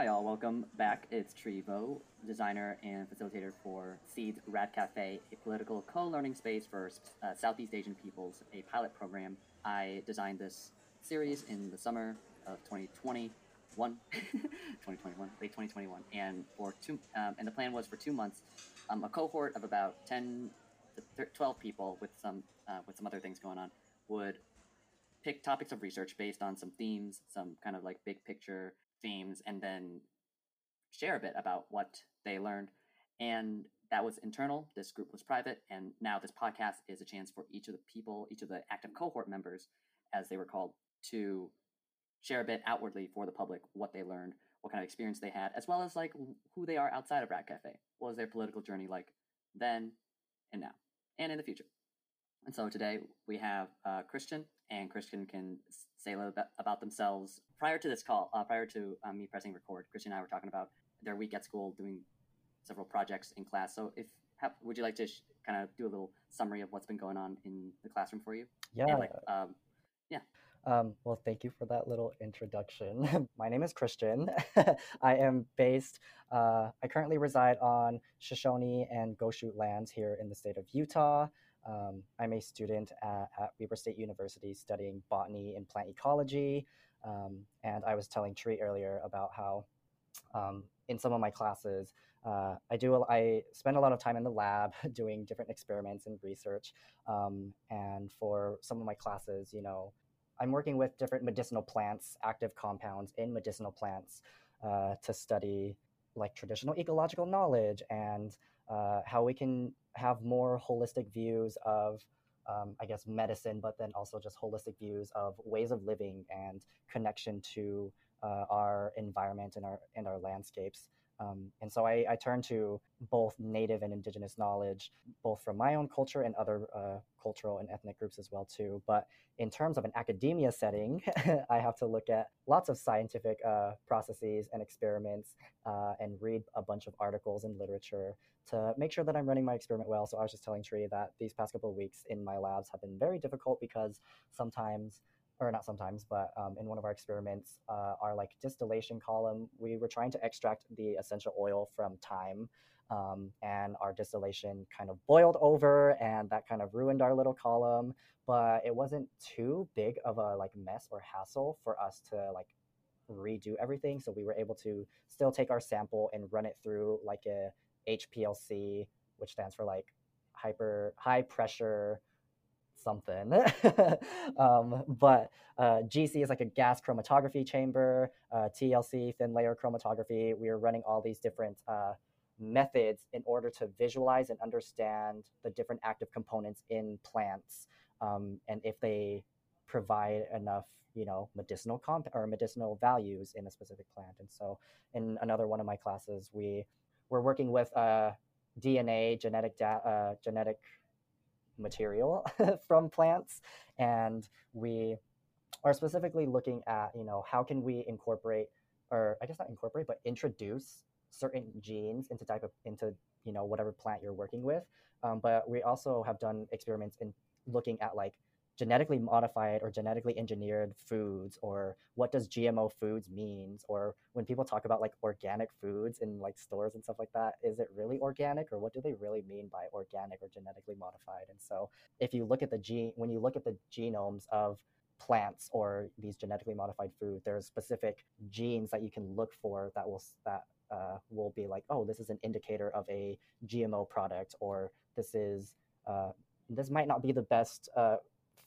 Hi, all. Welcome back. It's Trevo, designer and facilitator for Seed's Rad Cafe, a political co learning space for uh, Southeast Asian peoples, a pilot program. I designed this series in the summer of 2021, 2021, late 2021, and for two, um, and the plan was for two months, um, a cohort of about 10 to 12 people with some uh, with some other things going on would pick topics of research based on some themes, some kind of like big picture themes, and then share a bit about what they learned. And that was internal. This group was private. And now this podcast is a chance for each of the people, each of the active cohort members, as they were called, to share a bit outwardly for the public what they learned, what kind of experience they had, as well as like who they are outside of Rad Cafe. What was their political journey like then and now and in the future? And so today we have uh, Christian, and Christian can say a little bit about themselves. Prior to this call, uh, prior to um, me pressing record, Christian and I were talking about their week at school, doing several projects in class. So, if have, would you like to sh- kind of do a little summary of what's been going on in the classroom for you? Yeah. like, um, yeah. Um, well, thank you for that little introduction. My name is Christian. I am based, uh, I currently reside on Shoshone and Goshute lands here in the state of Utah. Um, I'm a student at, at, Weber State University studying botany and plant ecology. Um, and I was telling Tree earlier about how um, in some of my classes, uh, I do I spend a lot of time in the lab doing different experiments and research. Um, and for some of my classes, you know, I'm working with different medicinal plants, active compounds in medicinal plants uh, to study like traditional ecological knowledge and uh, how we can have more holistic views of um, i guess medicine but then also just holistic views of ways of living and connection to uh, our environment and our and our landscapes um, and so I, I, turn to both native and indigenous knowledge, both from my own culture and other uh, cultural and ethnic groups as well too. But in terms of an academia setting, I have to look at lots of scientific uh, processes and experiments uh, and read a bunch of articles and literature to make sure that I'm running my experiment well. So I was just telling Tree that these past couple of weeks in my labs have been very difficult because sometimes or not sometimes, but um, in one of our experiments, uh, our like distillation column, we were trying to extract the essential oil from thyme, um, and our distillation kind of boiled over, and that kind of ruined our little column. But it wasn't too big of a like mess or hassle for us to like redo everything. So we were able to still take our sample and run it through like a HPLC, which stands for like hyper high pressure something. um, but uh, GC is like a gas chromatography chamber, uh, TLC, thin layer chromatography. We are running all these different uh, methods in order to visualize and understand the different active components in plants um, and if they provide enough you know medicinal comp or medicinal values in a specific plant and so in another one of my classes we were working with uh, dna genetic da- uh, genetic material from plants and we are specifically looking at you know how can we incorporate or i guess not incorporate but introduce certain genes into type of into you know whatever plant you're working with. Um, but we also have done experiments in looking at like genetically modified or genetically engineered foods or what does gmo foods means or when people talk about like organic foods in like stores and stuff like that is it really organic or what do they really mean by organic or genetically modified? And so if you look at the gene when you look at the genomes of plants or these genetically modified food there's specific genes that you can look for that will that uh, will be like oh this is an indicator of a gmo product or this is uh, this might not be the best uh,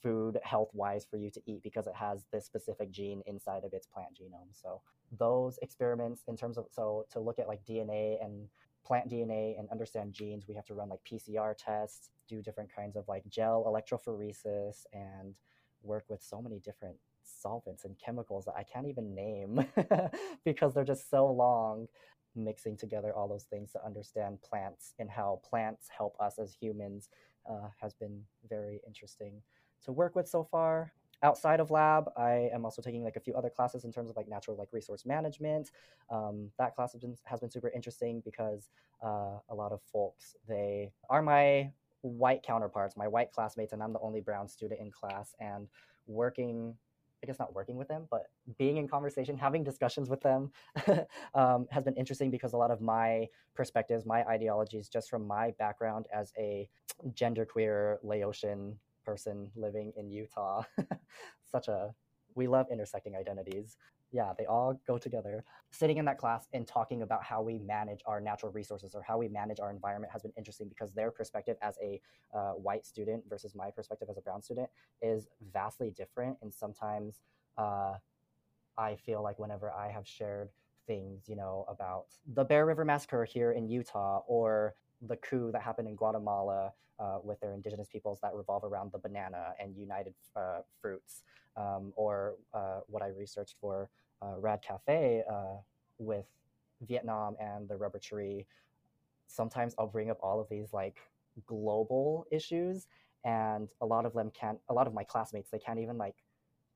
food health wise for you to eat because it has this specific gene inside of its plant genome. So those experiments in terms of so to look at like DNA and plant DNA and understand genes, we have to run like PCR tests, do different kinds of like gel electrophoresis and work with so many different solvents and chemicals that I can't even name because they're just so long mixing together all those things to understand plants and how plants help us as humans uh, has been very interesting to work with so far. Outside of lab, I am also taking like a few other classes in terms of like natural like resource management. Um, that class has been has been super interesting because uh, a lot of folks they are my white counterparts, my white classmates, and I'm the only brown student in class. And working I guess not working with them, but being in conversation, having discussions with them um, has been interesting because a lot of my perspectives, my ideologies, just from my background as a genderqueer Laotian person living in Utah, such a we love intersecting identities. Yeah, they all go together. Sitting in that class and talking about how we manage our natural resources or how we manage our environment has been interesting because their perspective as a uh, white student versus my perspective as a brown student is vastly different. And sometimes uh, I feel like whenever I have shared things, you know, about the Bear River Massacre here in Utah or the coup that happened in Guatemala uh, with their indigenous peoples that revolve around the banana and United uh, Fruits, um, or uh, what I researched for uh, Rad Cafe uh, with Vietnam and the rubber tree. Sometimes I'll bring up all of these like global issues, and a lot of them can't. A lot of my classmates they can't even like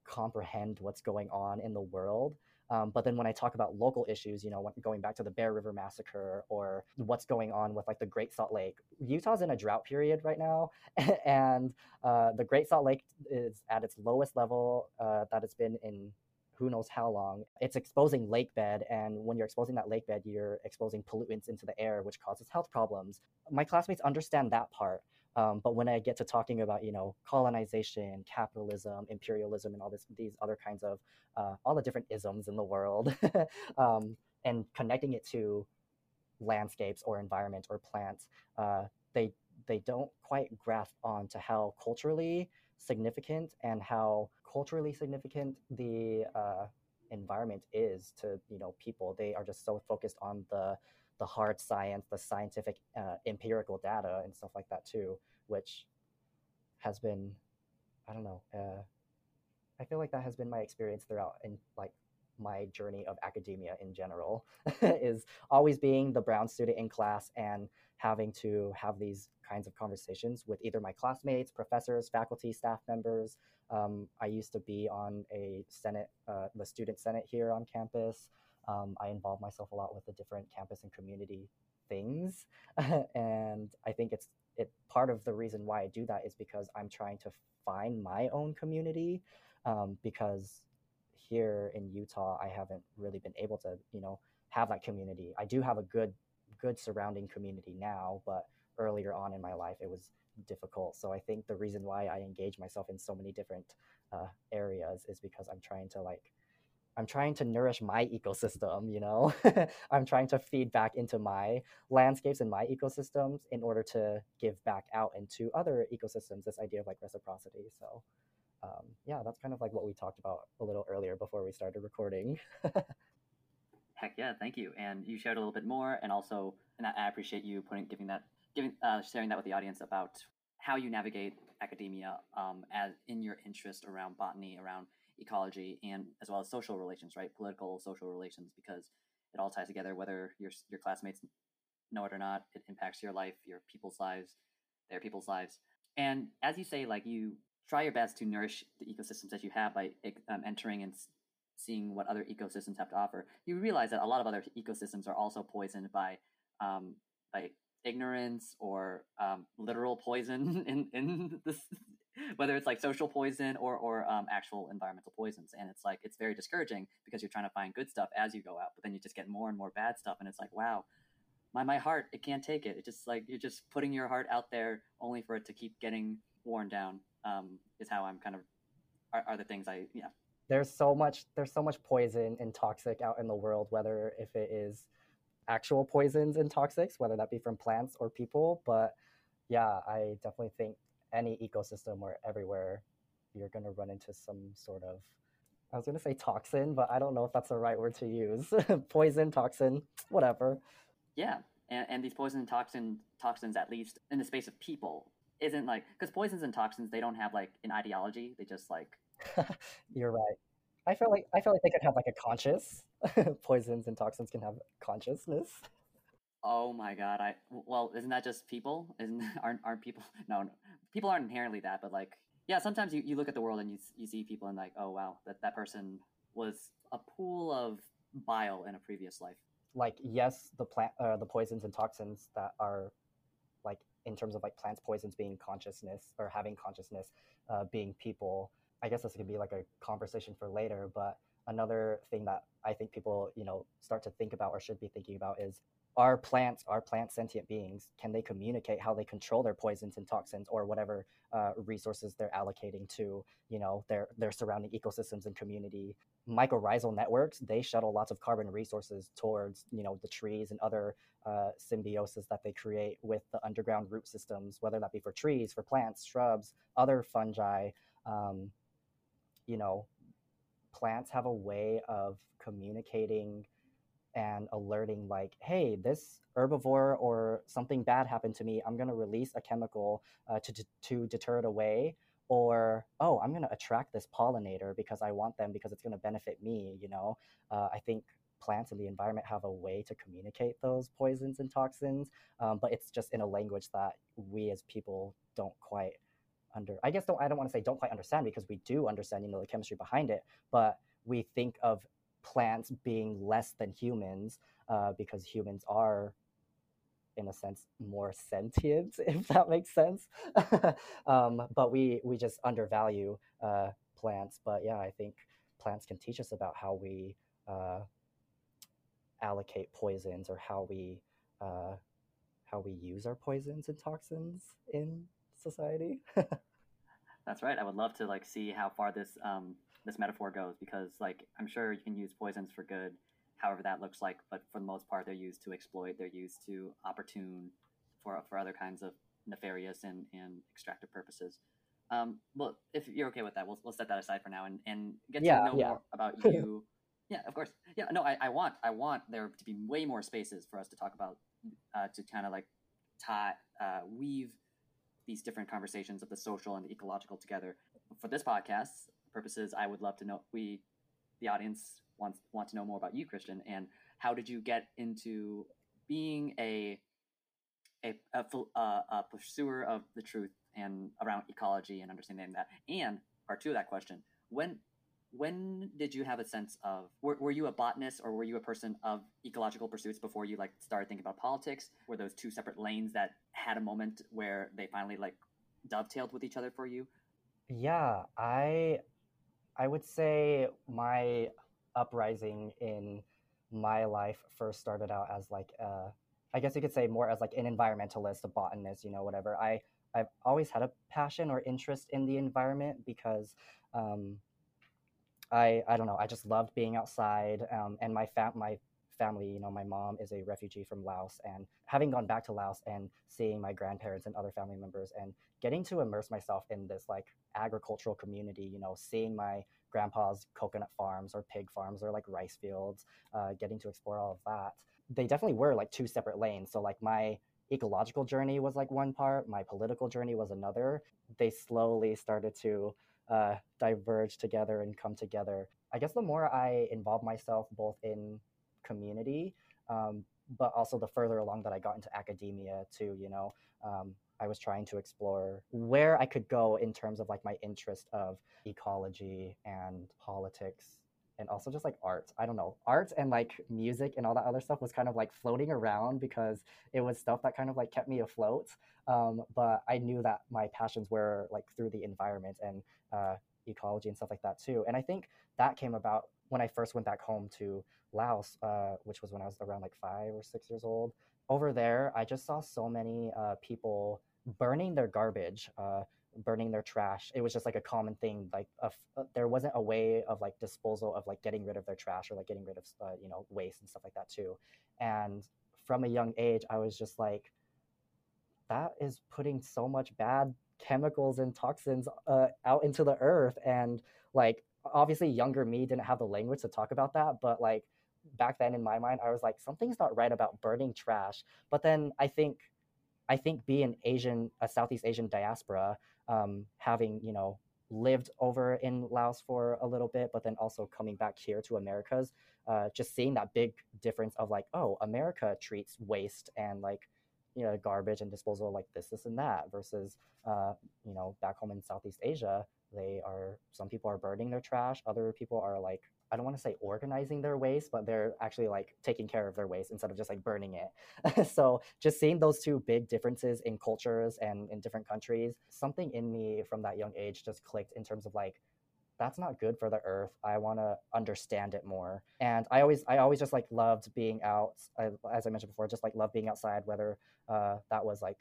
comprehend what's going on in the world um, but then when I talk about local issues, you know, going back to the Bear River massacre or what's going on with like the Great Salt Lake, Utah's in a drought period right now, and uh, the Great Salt Lake is at its lowest level uh, that it's been in who knows how long. It's exposing lake bed, and when you're exposing that lake bed, you're exposing pollutants into the air, which causes health problems. My classmates understand that part. Um, but when I get to talking about, you know, colonization, capitalism, imperialism, and all this, these other kinds of, uh, all the different isms in the world, um, and connecting it to landscapes or environment or plants, uh, they they don't quite grasp on to how culturally significant and how culturally significant the uh, environment is to you know people. They are just so focused on the the hard science, the scientific uh, empirical data and stuff like that too, which has been, I don't know, uh, I feel like that has been my experience throughout and like my journey of academia in general is always being the brown student in class and having to have these kinds of conversations with either my classmates, professors, faculty, staff members. Um, I used to be on a senate, uh, the student senate here on campus. Um, I involve myself a lot with the different campus and community things, and I think it's it part of the reason why I do that is because I'm trying to find my own community. Um, because here in Utah, I haven't really been able to, you know, have that community. I do have a good good surrounding community now, but earlier on in my life, it was difficult. So I think the reason why I engage myself in so many different uh, areas is because I'm trying to like I'm trying to nourish my ecosystem, you know? I'm trying to feed back into my landscapes and my ecosystems in order to give back out into other ecosystems, this idea of like reciprocity. So, um, yeah, that's kind of like what we talked about a little earlier before we started recording. Heck yeah, thank you. And you shared a little bit more, and also, and I appreciate you putting, giving that, giving, uh, sharing that with the audience about how you navigate academia um, as in your interest around botany, around ecology and as well as social relations, right? Political, social relations, because it all ties together. Whether your your classmates know it or not, it impacts your life, your people's lives, their people's lives. And as you say, like you try your best to nourish the ecosystems that you have by um, entering and seeing what other ecosystems have to offer. You realize that a lot of other ecosystems are also poisoned by um, by ignorance or um, literal poison in in this whether it's like social poison or or um, actual environmental poisons and it's like it's very discouraging because you're trying to find good stuff as you go out but then you just get more and more bad stuff and it's like wow my my heart it can't take it. It just like you're just putting your heart out there only for it to keep getting worn down um, is how i'm kind of are, are the things i yeah. There's so much there's so much poison and toxic out in the world whether if it is actual poisons and toxics whether that be from plants or people but yeah i definitely think any ecosystem or everywhere you're going to run into some sort of I was going to say toxin, but I don't know if that's the right word to use. Poison, toxin, whatever. Yeah, and, and these poison and toxin toxins, at least in the space of people, isn't like because poisons and toxins they don't have like an ideology. They just like. You're right. I feel like I feel like they could have like a conscious. Poisons and toxins can have consciousness. Oh my god! I well, isn't that just people? Isn't aren't aren't people? No, no, people aren't inherently that, but like, yeah, sometimes you, you look at the world and you you see people and like, oh wow, that that person was a pool of bile in a previous life. Like, yes, the plant, uh, the poisons and toxins that are, like, in terms of like plants poisons being consciousness or having consciousness, uh, being people. I guess this could be like a conversation for later, but another thing that I think people, you know, start to think about or should be thinking about is are plants are plants sentient beings can they communicate how they control their poisons and toxins or whatever uh, resources they're allocating to you know their their surrounding ecosystems and community? Mycorrhizal networks they shuttle lots of carbon resources towards you know the trees and other uh, symbiosis that they create with the underground root systems whether that be for trees for plants shrubs other fungi. Um, you know plants have a way of communicating and alerting like hey this herbivore or something bad happened to me. I'm going to release a chemical uh, to, to deter it away or oh i'm going to attract this pollinator because i want them because it's going to benefit me you know? Uh, i think plants in the environment have a way to communicate those poisons and toxins um, but it's just in a language that we as people don't quite under i guess don't i don't want to say don't quite understand because we do understand you know the chemistry behind it but we think of plants being less than humans uh, because humans are in a sense more sentient if that makes sense. Um, but we we just undervalue uh, plants. But yeah i think plants can teach us about how we uh, allocate poisons or how we uh, how we use our poisons and toxins in society. That's right. I would love to like see how far this um, this metaphor goes because like i'm sure you can use poisons for good however that looks like but for the most part they're used to exploit they're used to opportune for for other kinds of nefarious and, and extractive purposes. Um, well if you're okay with that we'll, we'll set that aside for now and, and get Yeah, to know yeah. more about you. Yeah of course. Yeah no I, I want i want there to be way more spaces for us to talk about uh, to kind of like tie uh, weave these different conversations of the social and the ecological together. For this podcast purposes i would love to know we the audience wants want to know more about you christian and how did you get into being a a, a, a pursuer of the truth and around ecology and understanding that? And part two of that question when when did you have a sense of were, were you a botanist or were you a person of ecological pursuits before you like started thinking about politics? Were those two separate lanes that had a moment where they finally like dovetailed with each other for you? Yeah, I I would say my uprising in my life first started out as like uh I guess you could say more as like an environmentalist, a botanist, you know, whatever. I I've always had a passion or interest in the environment because um I I don't know, I just loved being outside um and my fam my family, you know, my mom is a refugee from Laos and having gone back to Laos and seeing my grandparents and other family members and getting to immerse myself in this like agricultural community, you know, seeing my grandpa's coconut farms or pig farms or like rice fields, uh, getting to explore all of that. They definitely were like two separate lanes. So like my ecological journey was like one part, my political journey was another. They slowly started to uh, diverge together and come together. I guess the more I involved myself both in community, um, but also the further along that I got into academia too, you know, um, I was trying to explore where I could go in terms of like my interest of ecology and politics and also just like art. I don't know. Art and like music and all that other stuff was kind of like floating around because it was stuff that kind of like kept me afloat. Um, but I knew that my passions were like through the environment and uh, ecology and stuff like that too. And I think that came about when I first went back home to Laos, uh, which was when I was around like five or six years old. Over there, I just saw so many uh, people burning their garbage, uh, burning their trash. It was just like a common thing. Like uh, there wasn't a way of like disposal of like getting rid of their trash or like getting rid of uh, you know waste and stuff like that too. And from a young age, I was just like, that is putting so much bad chemicals and toxins uh, out into the earth. And like obviously, younger me didn't have the language to talk about that, but like back then in my mind, I was like, something's not right about burning trash. But then I think I think being Asian, a Southeast Asian diaspora, um, having you know lived over in Laos for a little bit, but then also coming back here to Americas, uh, just seeing that big difference of like, oh, America treats waste and like you know garbage and disposal like this, this, and that, versus uh, you know back home in Southeast Asia, they are some people are burning their trash, other people are like I don't want to say organizing their waste, but they're actually like taking care of their waste instead of just like burning it. so just seeing those two big differences in cultures and in different countries, something in me from that young age just clicked in terms of like, that's not good for the earth i want to understand it more and i always i always just like loved being out as i mentioned before just like love being outside whether uh, that was like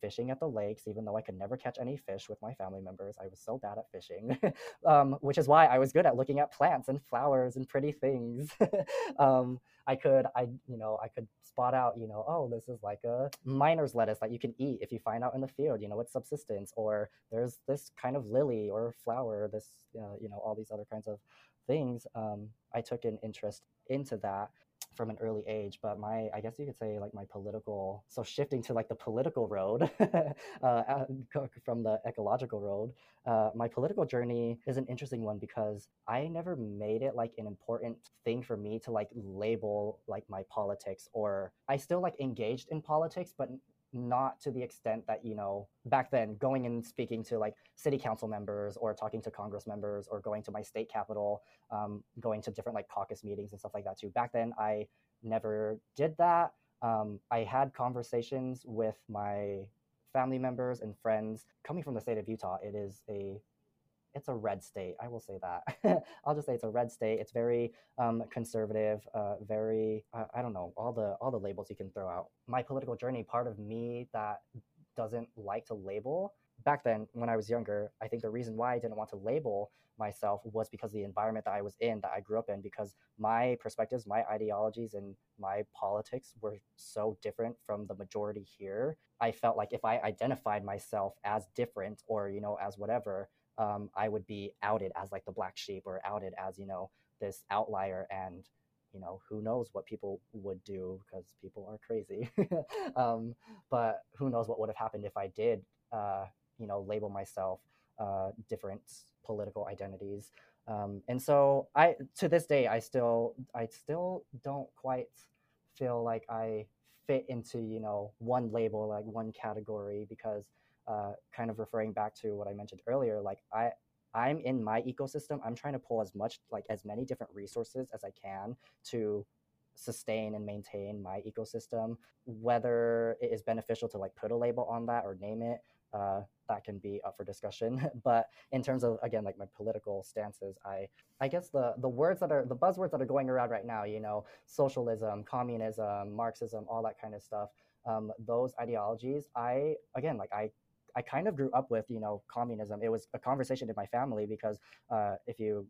fishing at the lakes, even though I could never catch any fish with my family members. I was so bad at fishing, um, which is why I was good at looking at plants and flowers and pretty things. um, I could, I, you know, I could spot out, you know, oh, this is like a miner's lettuce that you can eat if you find out in the field, you know, it's subsistence, or there's this kind of lily or flower, this, uh, you know, all these other kinds of things. Um, I took an interest into that from an early age but my i guess you could say like my political so shifting to like the political road uh, from the ecological road uh, my political journey is an interesting one because i never made it like an important thing for me to like label like my politics or i still like engaged in politics but not to the extent that you know back then going and speaking to like city council members or talking to congress members or going to my state capital um, going to different like caucus meetings and stuff like that too. Back then i never did that. Um, i had conversations with my family members and friends coming from the state of utah. It is a it's a red state. I will say that. I'll just say it's a red state. It's very um, conservative, uh, very uh, I don't know all the all the labels you can throw out. My political journey, part of me that doesn't like to label. Back then, when I was younger, I think the reason why I didn't want to label myself was because the environment that I was in, that I grew up in, because my perspectives, my ideologies, and my politics were so different from the majority here. I felt like if I identified myself as different or, you know, as whatever, um, I would be outed as like the black sheep or outed as, you know, this outlier. And, you know, who knows what people would do because people are crazy. um, but who knows what would have happened if I did, uh, you know, label myself uh, different political identities. Um, and so I, to this day, I still, I still don't quite feel like I fit into, you know, one label, like one category because uh, kind of referring back to what I mentioned earlier, like I I'm in my ecosystem. I'm trying to pull as much like as many different resources as I can to sustain and maintain my ecosystem. Whether it is beneficial to like put a label on that or name it, uh, that can be up for discussion. but in terms of again like my political stances, I I guess the the words that are the buzzwords that are going around right now, you know, socialism, communism, Marxism, all that kind of stuff. Um, those ideologies, I again like I I kind of grew up with, you know, communism. It was a conversation in my family because uh, if you,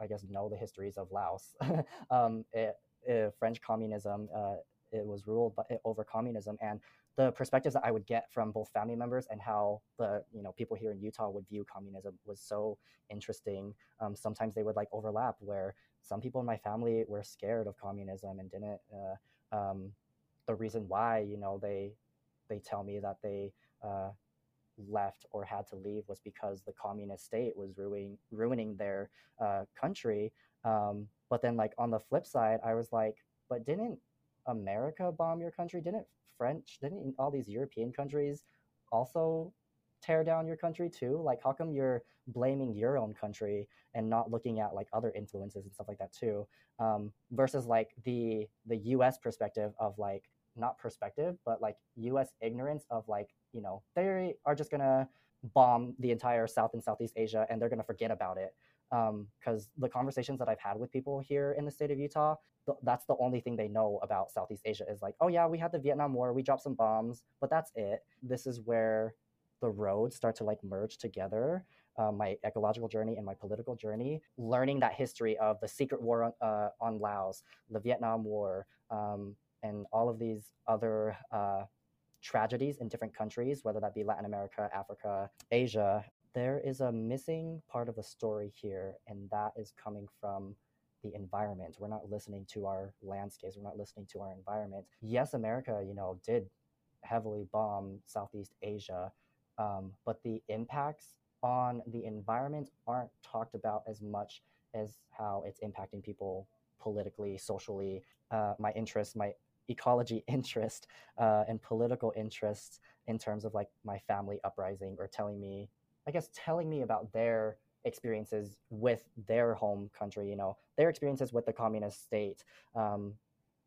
I guess, know the histories of Laos, um, it, it, French communism, uh, it was ruled by, over communism, and the perspectives that I would get from both family members and how the you know people here in Utah would view communism was so interesting. Um, sometimes they would like overlap where some people in my family were scared of communism and didn't. Uh, um, the reason why you know they they tell me that they uh, left or had to leave was because the communist state was ruining ruining their uh, country. Um, but then, like on the flip side, I was like, but didn't America bomb your country? Didn't French? Didn't all these European countries also tear down your country too? Like, how come you're blaming your own country and not looking at like other influences and stuff like that too? Um, versus like the the U.S. perspective of like not perspective, but like U.S. ignorance of like you know they are just gonna bomb the entire South and Southeast Asia and they're gonna forget about it. Because um, the conversations that I've had with people here in the state of Utah, th- that's the only thing they know about Southeast Asia is like, oh yeah, we had the Vietnam War, we dropped some bombs, but that's it. This is where the roads start to like merge together. Uh, my ecological journey and my political journey, learning that history of the secret war on, uh, on Laos, the Vietnam War, um, and all of these other uh, tragedies in different countries, whether that be Latin America, Africa, Asia, there is a missing part of the story here, and that is coming from the environment. We're not listening to our landscapes. We're not listening to our environment. Yes, America, you know, did heavily bomb Southeast Asia, um, but the impacts on the environment aren't talked about as much as how it's impacting people politically, socially. Uh, my interests, my ecology interest uh, and political interests in terms of like my family uprising or telling me, I guess, telling me about their experiences with their home country, you know, their experiences with the communist state. Um,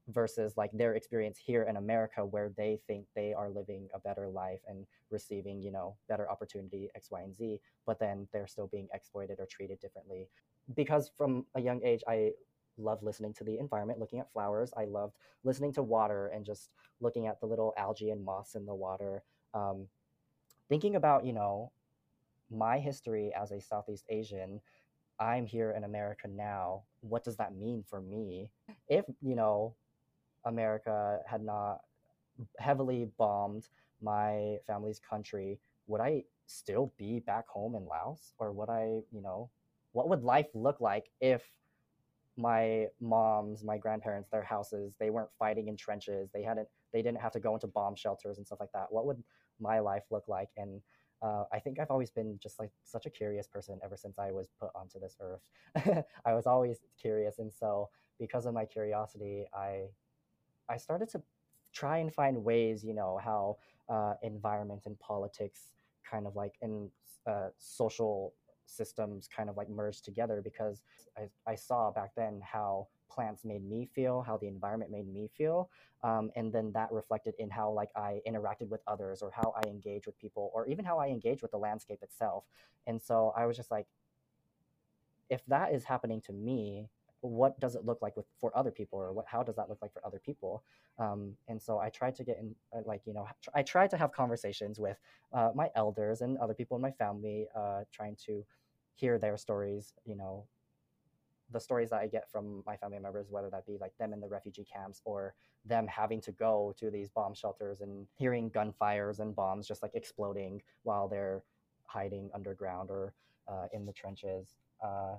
versus like their experience here in America where they think they are living a better life and receiving, you know, better opportunity X, Y, and Z, but then they're still being exploited or treated differently. Because from a young age, I love listening to the environment, looking at flowers. I loved listening to water and just looking at the little algae and moss in the water. Um, thinking about, you know, my history as a Southeast Asian, I'm here in America now. What does that mean for me? If, you know, America had not heavily bombed my family's country, would I still be back home in Laos? Or would I, you know, what would life look like if my mom's, my grandparents, their houses, they weren't fighting in trenches. They hadn't, they didn't have to go into bomb shelters and stuff like that. What would my life look like? And uh, I think I've always been just like such a curious person ever since I was put onto this earth. I was always curious, and so because of my curiosity, I I started to try and find ways, you know, how uh, environment and politics kind of like in uh, social systems kind of like merged together because I, I saw back then how plants made me feel, how the environment made me feel, um, and then that reflected in how like I interacted with others or how I engage with people or even how I engage with the landscape itself. And so I was just like, if that is happening to me, what does it look like with for other people or what how does that look like for other people? Um, and so i tried to get in uh, like you know i tried to have conversations with uh, my elders and other people in my family uh, trying to hear their stories you know the stories that i get from my family members whether that be like them in the refugee camps or them having to go to these bomb shelters and hearing gunfires and bombs just like exploding while they're hiding underground or uh, in the trenches. Uh,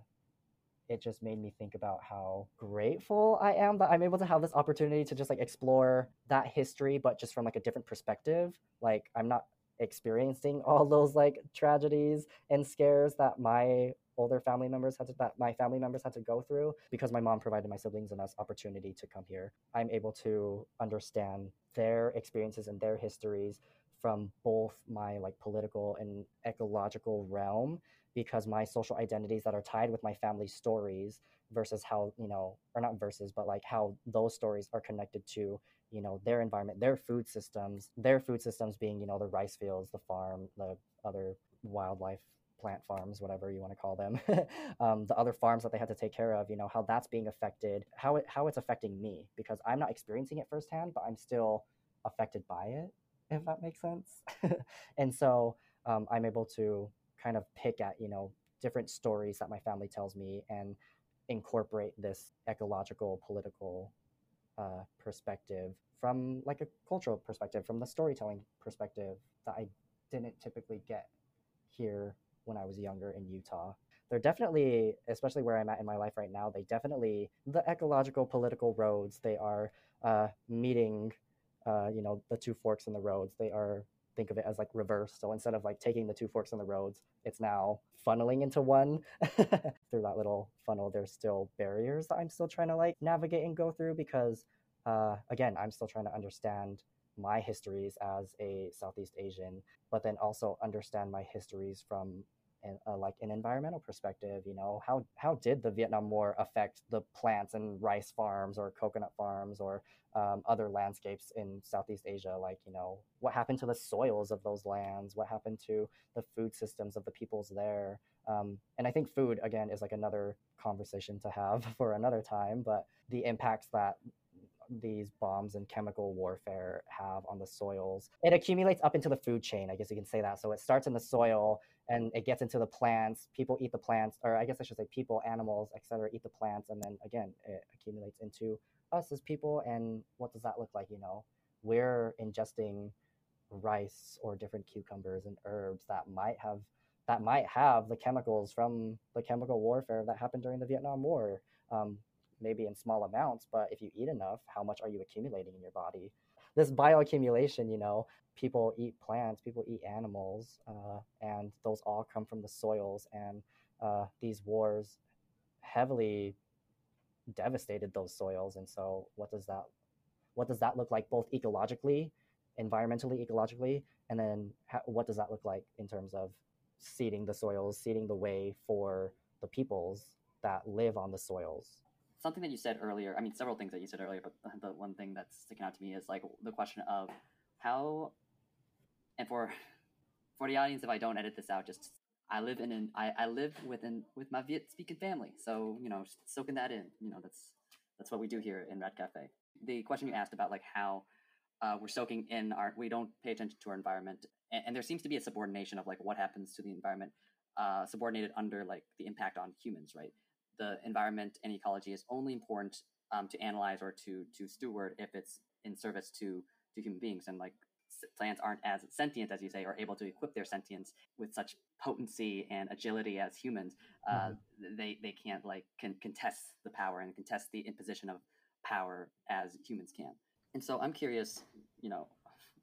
it just made me think about how grateful I am that I'm able to have this opportunity to just like explore that history, but just from like a different perspective. Like I'm not experiencing all those like tragedies and scares that my older family members had to that my family members had to go through because my mom provided my siblings and us opportunity to come here. I'm able to understand their experiences and their histories from both my like political and ecological realm because my social identities that are tied with my family stories versus how you know or not versus but like how those stories are connected to you know their environment their food systems their food systems being you know the rice fields the farm the other wildlife plant farms whatever you want to call them um, the other farms that they had to take care of you know how that's being affected how it how it's affecting me because i'm not experiencing it firsthand but i'm still affected by it if that makes sense. And so um, i'm able to kind of pick at you know different stories that my family tells me and incorporate this ecological political uh, perspective from like a cultural perspective from the storytelling perspective that i didn't typically get here when i was younger in utah. They're definitely especially where i'm at in my life right now they definitely the ecological political roads they are uh, meeting uh, you know the two forks in the roads. They are think of it as like reverse. So instead of like taking the two forks in the roads, it's now funneling into one through that little funnel. There's still barriers that I'm still trying to like navigate and go through because, uh, again, I'm still trying to understand my histories as a Southeast Asian, but then also understand my histories from uh, like an environmental perspective. You know, how how did the Vietnam War affect the plants and rice farms or coconut farms or um, other landscapes in Southeast Asia, like, you know, what happened to the soils of those lands? What happened to the food systems of the peoples there? Um, and I think food, again, is like another conversation to have for another time, but the impacts that these bombs and chemical warfare have on the soils. It accumulates up into the food chain, I guess you can say that. So it starts in the soil and it gets into the plants. People eat the plants, or I guess I should say people, animals, etc., eat the plants, and then again, it accumulates into us as people and what does that look like you know we're ingesting rice or different cucumbers and herbs that might have that might have the chemicals from the chemical warfare that happened during the vietnam war um, maybe in small amounts but if you eat enough how much are you accumulating in your body? This bioaccumulation you know people eat plants people eat animals uh, and those all come from the soils and uh, these wars heavily devastated those soils and so what does that what does that look like both ecologically environmentally ecologically and then how, what does that look like in terms of seeding the soils seeding the way for the peoples that live on the soils something that you said earlier. I mean, several things that you said earlier, but the one thing that's sticking out to me is like the question of how, and for for the audience, if I don't edit this out, just I live in an I, I live within with my Viet speaking family, so you know, soaking that in. You know, that's that's what we do here in Rad Cafe. The question you asked about like how uh, we're soaking in our we don't pay attention to our environment, and, and, there seems to be a subordination of like what happens to the environment, uh, subordinated under like the impact on humans, right? The environment and ecology is only important um, to analyze or to to steward if it's in service to to human beings, and like plants aren't as sentient as you say, or able to equip their sentience with such potency and agility as humans. Uh, mm-hmm. They they can't like can contest the power and contest the imposition of power as humans can. And so I'm curious, you know,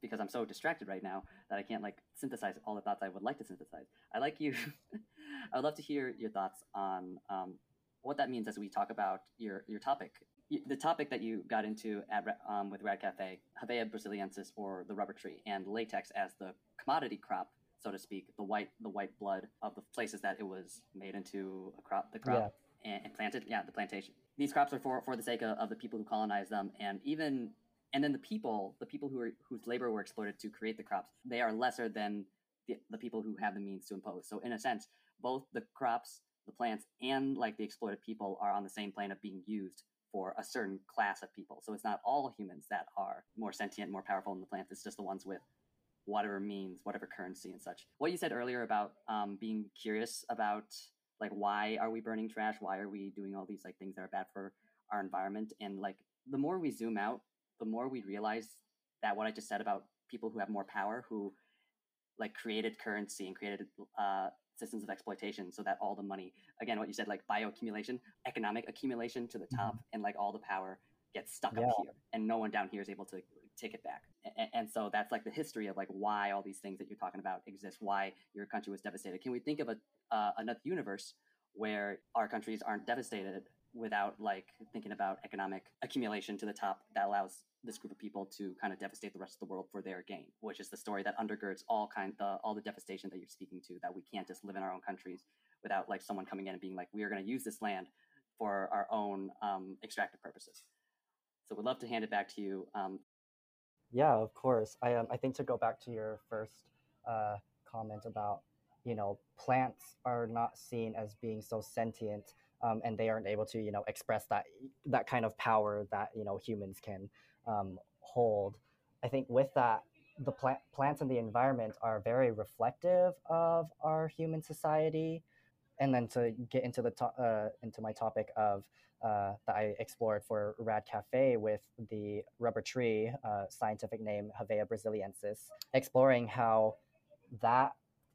because I'm so distracted right now that I can't like synthesize all the thoughts I would like to synthesize. I like you. I would love to hear your thoughts on um, what that means as we talk about your your topic the topic that you got into at um, with Rad Cafe, Hevea brasiliensis, or the rubber tree, and latex as the commodity crop, so to speak, the white the white blood of the places that it was made into a crop, the crop yeah. and, and, planted. Yeah, the plantation. These crops are for for the sake of, of the people who colonized them, and even and then the people, the people who are whose labor were exploited to create the crops, they are lesser than the, the people who have the means to impose. So in a sense, both the crops, the plants, and like the exploited people are on the same plane of being used for a certain class of people. So it's not all humans that are more sentient, more powerful than the plants. It's just the ones with whatever means, whatever currency and such. What you said earlier about um, being curious about like why are we burning trash? Why are we doing all these like things that are bad for our environment? And like the more we zoom out, the more we realize that what I just said about people who have more power, who like created currency and created uh, systems of exploitation so that all the money again what you said like bioaccumulation economic accumulation to the top mm-hmm. and like all the power gets stuck yeah. up here and no one down here is able to take it back and, and, so that's like the history of like why all these things that you're talking about exist why your country was devastated can we think of a uh, another universe where our countries aren't devastated without like thinking about economic accumulation to the top that allows this group of people to kind of devastate the rest of the world for their gain, which is the story that undergirds all kind the all the devastation that you're speaking to. That we can't just live in our own countries without like someone coming in and being like, we are going to use this land for our own um, extractive purposes. So we'd love to hand it back to you. Um, yeah, of course. I um, I think to go back to your first uh, comment about you know plants are not seen as being so sentient um, and they aren't able to you know express that that kind of power that you know humans can um, hold. I think with that, the plant, plants and the environment are very reflective of our human society. And then to get into the to- uh, into my topic of uh, that I explored for Rad Cafe with the rubber tree, uh, scientific name Hevea brasiliensis, exploring how that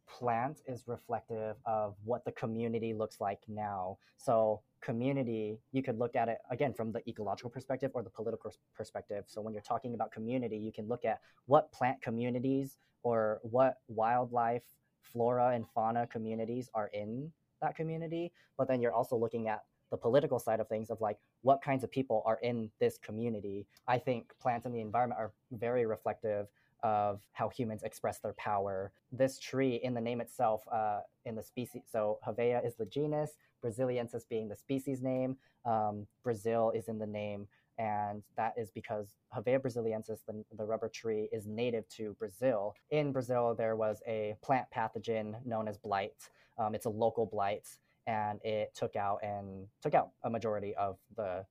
plant is reflective of what the community looks like now. So community, you could look at it again from the ecological perspective or the political perspective. So when you're talking about community, you can look at what plant communities or what wildlife, flora, and fauna communities are in that community. But then you're also looking at the political side of things of like what kinds of people are in this community. I think plants and the environment are very reflective of how humans express their power. This tree, in the name itself, uh, in the species, so Hevea is the genus, Brasiliensis being the species name, um, Brazil is in the name, and that is because Hevea brasiliensis, the, the rubber tree, is native to Brazil. In Brazil, there was a plant pathogen known as blight. Um, it's a local blight, and it took out and took out a majority of the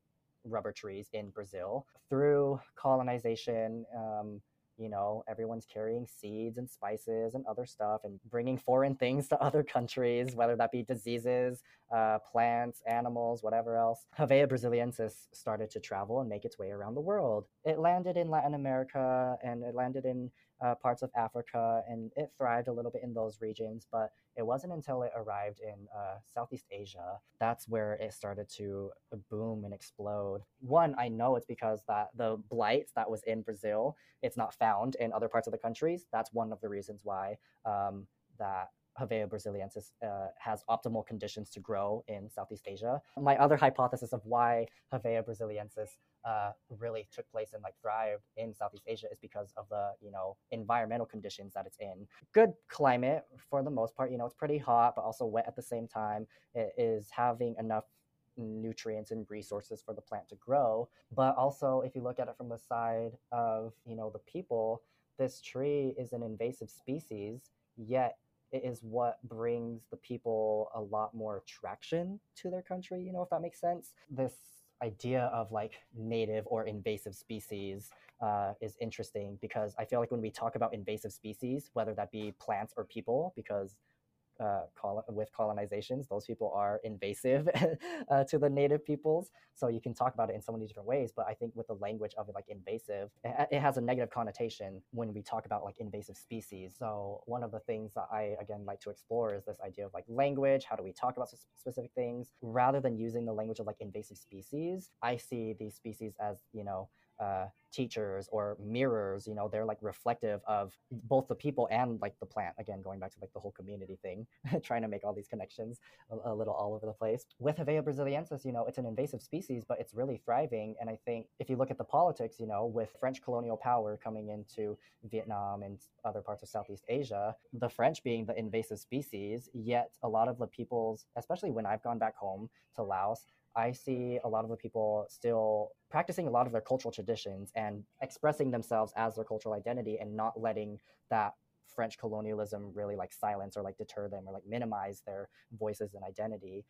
rubber trees in Brazil through colonization. Um, you know, everyone's carrying seeds and spices and other stuff and bringing foreign things to other countries, whether that be diseases, uh, plants, animals, whatever else. Hevea brasiliensis started to travel and make its way around the world. It landed in Latin America and it landed in uh, parts of Africa and it thrived a little bit in those regions, but it wasn't until it arrived in uh, Southeast Asia that's where it started to boom and explode. One, I know it's because that the blight that was in Brazil, it's not found in other parts of the countries. That's one of the reasons why um, that Hevea brasiliensis uh, has optimal conditions to grow in Southeast Asia. My other hypothesis of why Hevea brasiliensis uh, really took place and like thrived in Southeast Asia is because of the you know environmental conditions that it's in. Good climate for the most part. You know, it's pretty hot but also wet at the same time. It is having enough nutrients and resources for the plant to grow. But also, if you look at it from the side of you know the people, this tree is an invasive species, yet it is what brings the people a lot more traction to their country. You know, if that makes sense. This idea of like native or invasive species uh, is interesting because I feel like when we talk about invasive species, whether that be plants or people, because uh, with colonizations. Those people are invasive uh, to the native peoples. So you can talk about it in so many different ways. But I think with the language of it, like invasive, it has a negative connotation when we talk about like invasive species. So one of the things that I again like to explore is this idea of like language. How do we talk about specific things rather than using the language of like invasive species? I see these species as you know uh, teachers or mirrors you know they're like reflective of both the people and like the plant. Again going back to like the whole community thing trying to make all these connections a, a, little all over the place. With Hevea brasiliensis you know it's an invasive species but it's really thriving and i think if you look at the politics you know with french colonial power coming into vietnam and other parts of southeast asia the french being the invasive species yet a lot of the peoples especially when i've gone back home to laos I see a lot of the people still practicing a lot of their cultural traditions and expressing themselves as their cultural identity and not letting that French colonialism really like silence or like deter them or like minimize their voices and identity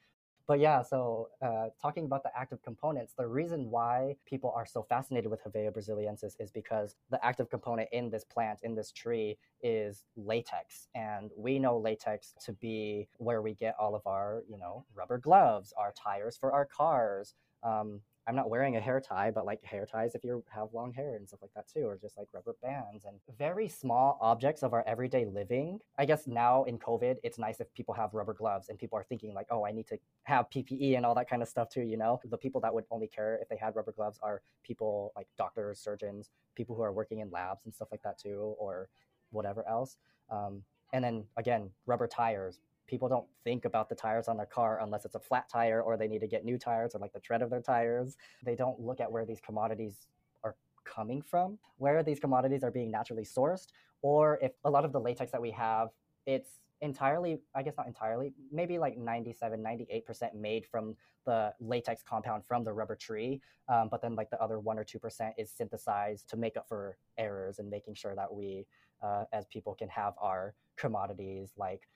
but yeah, so uh, talking about the active components, the reason why people are so fascinated with Hevea brasiliensis is because the active component in this plant, in this tree, is latex. And we know latex to be where we get all of our, you know, rubber gloves, our tires for our cars, um, I'm not wearing a hair tie, but like hair ties if you have long hair and stuff like that too, or just like rubber bands and very small objects of our everyday living. I guess now in COVID, it's nice if people have rubber gloves and people are thinking like, oh, I need to have PPE and all that kind of stuff too, you know? The people that would only care if they had rubber gloves are people like doctors, surgeons, people who are working in labs and stuff like that too, or whatever else. Um, and then again, rubber tires, people don't think about the tires on their car unless it's a flat tire or they need to get new tires or like the tread of their tires. They don't look at where these commodities are coming from, where these commodities are being naturally sourced, or if a lot of the latex that we have, it's entirely, I guess not entirely, maybe like 97, 98% made from the latex compound from the rubber tree. Um, but then like the other one or 2% is synthesized to make up for errors and making sure that we, uh, as people, can have our commodities like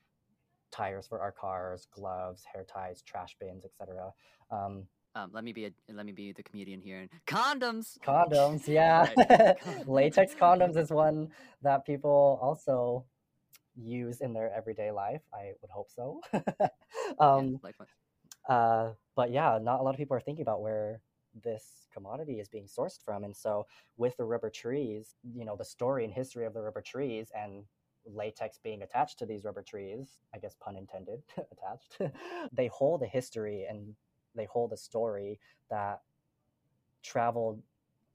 tires for our cars, gloves, hair ties, trash bins, etc. Um, um, let me be a let me be the comedian here. And condoms. Condoms, yeah. Latex condoms is one that people also use in their everyday life. I would hope so. um, yeah, uh, but yeah, not a lot of people are thinking about where this commodity is being sourced from. And so, with the rubber trees, you know, the story and history of the rubber trees and latex being attached to these rubber trees, I guess pun intended, attached, they hold a history and they hold a story that traveled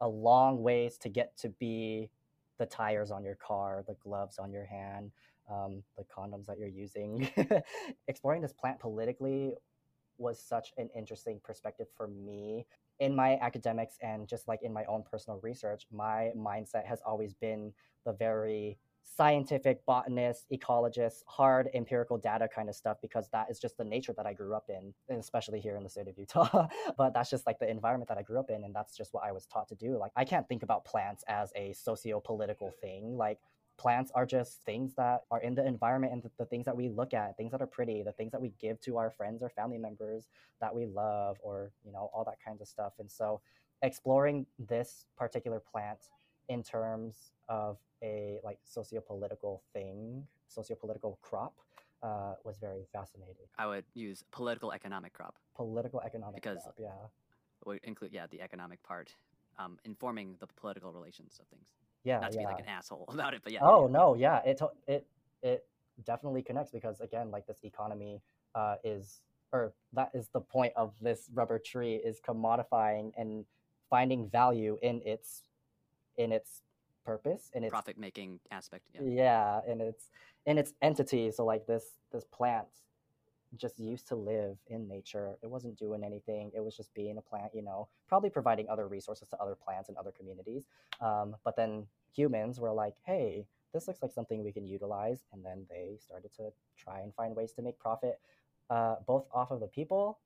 a long ways to get to be the tires on your car, the gloves on your hand, um, the condoms that you're using. Exploring this plant politically was such an interesting perspective for me. In my academics and just like in my own personal research, my mindset has always been the very scientific botanist, ecologist, hard empirical data kind of stuff because that is just the nature that I grew up in, especially here in the state of Utah. but that's just like the environment that I grew up in, and that's just what I was taught to do. Like I can't think about plants as a socio-political thing. Like plants are just things that are in the environment and the, the, things that we look at things that are pretty the things that we give to our friends or family members that we love or you know all that kinds of stuff and so exploring this particular plant in terms of a like socio-political thing, socio-political crop uh, was very fascinating. I would use political economic crop. Political economic because crop, yeah. Would include yeah the economic part, um, informing the political relations of things. Yeah, not to yeah. be like an asshole about it, but yeah. Oh yeah. no, yeah, it it it definitely connects because again, like this economy uh, is or that is the point of this rubber tree is commodifying and finding value in its in its purpose and its profit making aspect. Yeah. yeah, and its in its entity. So like this this plant just used to live in nature. It wasn't doing anything. It was just being a plant, you know, probably providing other resources to other plants and other communities. Um, but then humans were like, hey, this looks like something we can utilize. And then they started to try and find ways to make profit, uh, both off of the people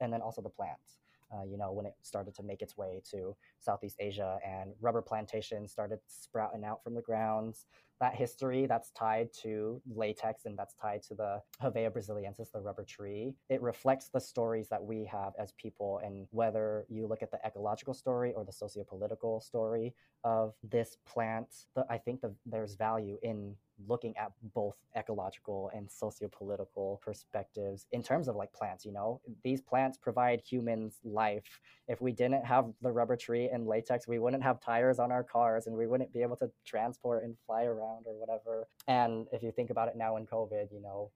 and then also the plants. Uh, you know, when it started to make its way to Southeast Asia and rubber plantations started sprouting out from the grounds. That history that's tied to latex and that's tied to the Hevea brasiliensis, the rubber tree, it reflects the stories that we have as people. And whether you look at the ecological story or the sociopolitical story of this plant, the, I think the, there's value in looking at both ecological and sociopolitical perspectives in terms of like plants you know? These plants provide humans life. If we didn't have the rubber tree and latex we wouldn't have tires on our cars and we wouldn't be able to transport and fly around or whatever. And if you think about it now in covid you know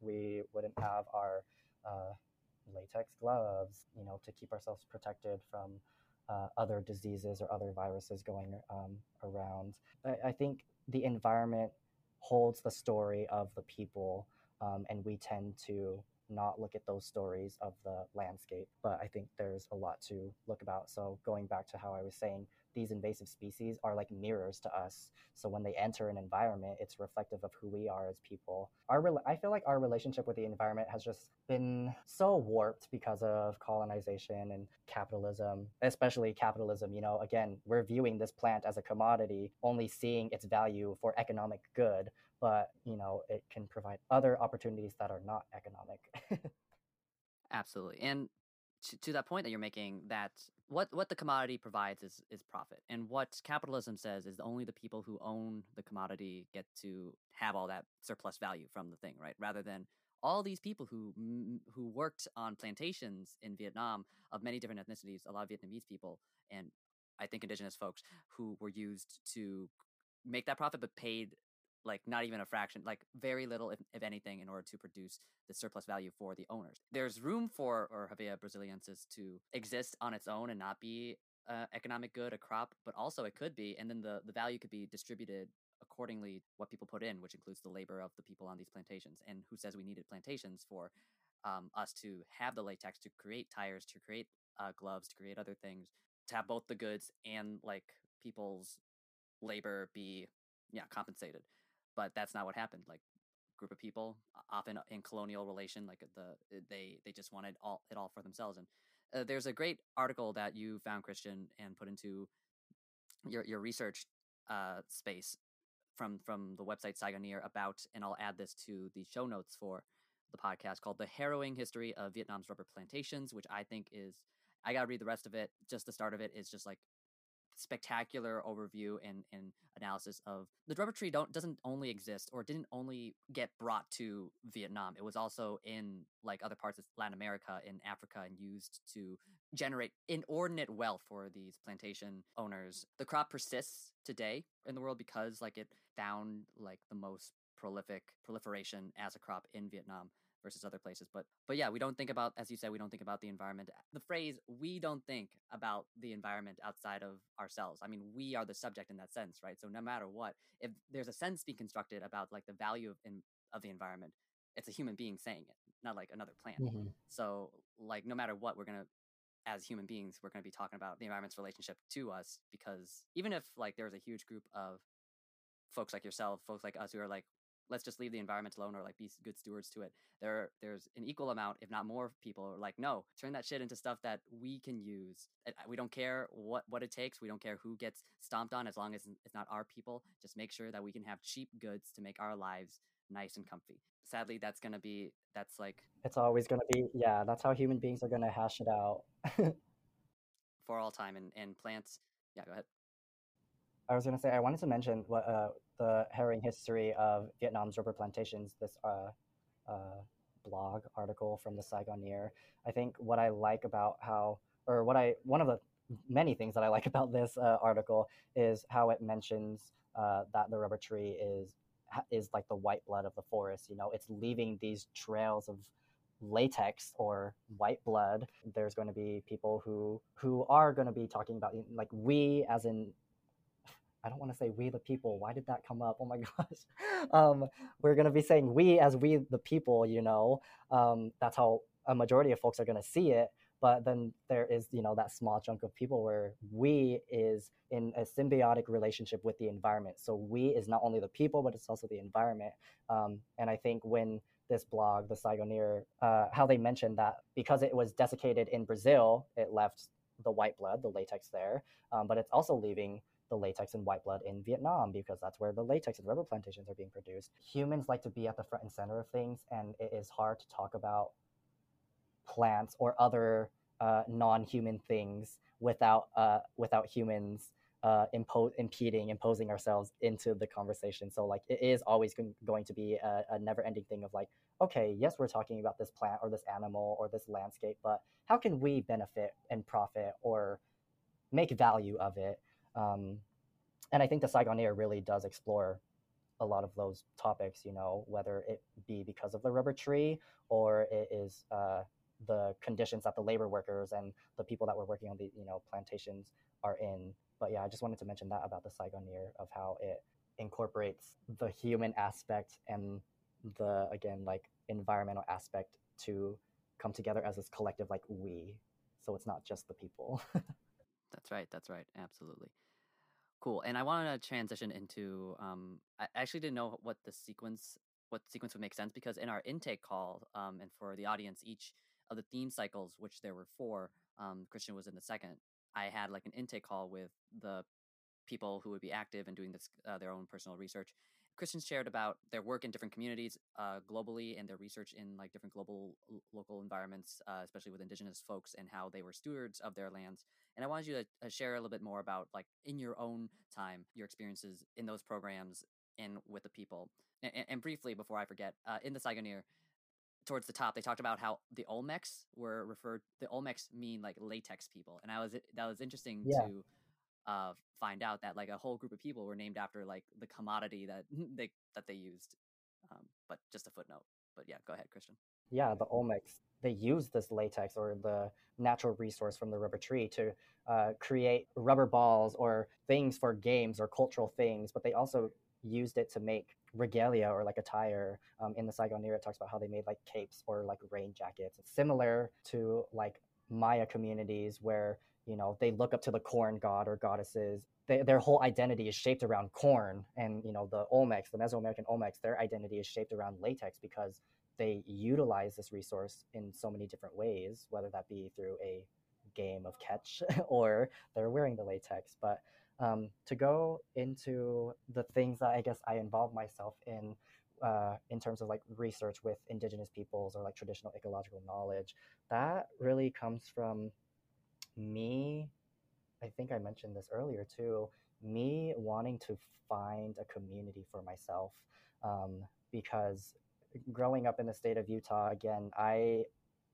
we wouldn't have our uh, latex gloves you know to keep ourselves protected from uh, other diseases or other viruses going um, around. I, I think the environment holds the story of the people, um, and we tend to not look at those stories of the landscape. But I think there's a lot to look about. So going back to how I was saying, these invasive species are like mirrors to us. So when they enter an environment, it's reflective of who we are as people. Our re- I feel like our relationship with the environment has just been so warped because of colonization and capitalism, especially capitalism. You know, again, we're viewing this plant as a commodity, only seeing its value for economic good, but you know, it can provide other opportunities that are not economic. Absolutely. And to, to that point that you're making, that what what the commodity provides is is profit, and what capitalism says is only the people who own the commodity get to have all that surplus value from the thing, right? Rather than all these people who who worked on plantations in Vietnam of many different ethnicities, a lot of Vietnamese people, and I think indigenous folks who were used to make that profit, but paid like not even a fraction, like very little, if, if anything, in order to produce the surplus value for the owners. There's room for or Hevea brasiliensis to exist on its own and not be uh, economic good, a crop, but also it could be, and then the, the value could be distributed accordingly what people put in, which includes the labor of the people on these plantations. And who says we needed plantations for um, us to have the latex to create tires, to create uh, gloves, to create other things, to have both the goods and like people's labor be yeah compensated but that's not what happened. Like group of people, often in colonial relation, like the they they just wanted all it all for themselves. And uh, there's a great article that you found, Christian, and put into your your research uh, space from from the website Saigoneer about, and I'll add this to the show notes for the podcast called "The Harrowing History of Vietnam's Rubber Plantations," which I think is I gotta read the rest of it. Just the start of it is just like spectacular overview and, and analysis of the rubber tree don't doesn't only exist or didn't only get brought to Vietnam. It was also in like other parts of Latin America in Africa and used to generate inordinate wealth for these plantation owners. The crop persists today in the world because like it found like the most prolific proliferation as a crop in Vietnam versus other places. But but yeah, we don't think about as you said, we don't think about the environment. The phrase "we don't think about the environment outside of ourselves." I mean, we are the subject in that sense, right? So no matter what, if there's a sense being constructed about like the value of in, of the environment, it's a human being saying it, not like another plant. Mm-hmm. So like no matter what, we're gonna as human beings, we're going to be talking about the environment's relationship to us because even if like there's a huge group of folks like yourself, folks like us who are like, let's just leave the environment alone or like be good stewards to it. There, there's an equal amount, if not more, people are like, no, turn that shit into stuff that we can use. We don't care what what it takes. We don't care who gets stomped on, as long as it's not our people. Just make sure that we can have cheap goods to make our lives nice and comfy. Sadly, that's gonna be that's like it's always gonna be yeah. That's how human beings are gonna hash it out for all time. And and plants, yeah, go ahead. I was going to say I wanted to mention what uh, the harrowing history of Vietnam's rubber plantations. This uh, uh, blog article from the Saigoneer. I think what I like about how, or what I one of the many things that I like about this uh, article is how it mentions uh, that the rubber tree is is like the white blood of the forest. You know, it's leaving these trails of latex or white blood there's going to be people who who are going to be talking about like we as in I don't want to say we the people. Why did that come up? Oh my gosh. Um, we're going to be saying we as we the people, you know. Um, that's how a majority of folks are going to see it. But then there is, you know, that small chunk of people where we is in a symbiotic relationship with the environment. So we is not only the people, but it's also the environment. Um, and I think when this blog, the Saigoneer, uh, how they mentioned that because it was desiccated in Brazil, it left the white blood, the latex there, um, but it's also leaving the latex and white blood in Vietnam because that's where the latex and rubber plantations are being produced. Humans like to be at the front and center of things, and it is hard to talk about plants or other uh, non-human things without uh, without humans uh, impo- impeding, imposing ourselves into the conversation. So like it is always going to be a, a never-ending thing of like, okay, yes, we're talking about this plant or this animal or this landscape, but how can we benefit and profit or make value of it? Um, and I think the Saigoneer really does explore a lot of those topics, you know, whether it be because of the rubber tree or it is uh, the conditions that the labor workers and the people that were working on the, you know, plantations are in. But yeah, I just wanted to mention that about the Saigoneer of how it incorporates the human aspect and the, again, like environmental aspect to come together as this collective, like we. So it's not just the people. that's right. That's right. Absolutely. Cool. And I wanted to transition into. Um, I actually didn't know what the sequence, what sequence would make sense because in our intake call, um, and for the audience, each of the theme cycles, which there were four, um, Christian was in the second. I had like an intake call with the people who would be active and doing this uh, their own personal research. Christian shared about their work in different communities uh, globally and their research in like different global local environments, uh, especially with indigenous folks and how they were stewards of their lands. And I wanted you to uh, share a little bit more about like in your own time, your experiences in those programs and with the people. And, and briefly, before I forget, uh, in the Saigoneer, towards the top, they talked about how the Olmecs were referred. The Olmecs mean like latex people, and I was that was interesting yeah. to uh, find out that like a whole group of people were named after like the commodity that they that they used. Um, but just a footnote. But yeah, go ahead, Christian. Yeah, the Olmecs they used this latex or the natural resource from the rubber tree to uh, create rubber balls or things for games or cultural things, but they also used it to make regalia or like attire. Um, in the Saigoneer, it talks about how they made like capes or like rain jackets. Similar to like Maya communities where you know they look up to the corn god or goddesses. They, their whole identity is shaped around corn and you know the olmecs the mesoamerican olmecs their identity is shaped around latex because they utilize this resource in so many different ways whether that be through a game of catch or they're wearing the latex. But um, to go into the things that i guess i involve myself in uh, in terms of like research with indigenous peoples or like traditional ecological knowledge that really comes from me, I think I mentioned this earlier too, me wanting to find a community for myself. Um, because growing up in the state of Utah, again, I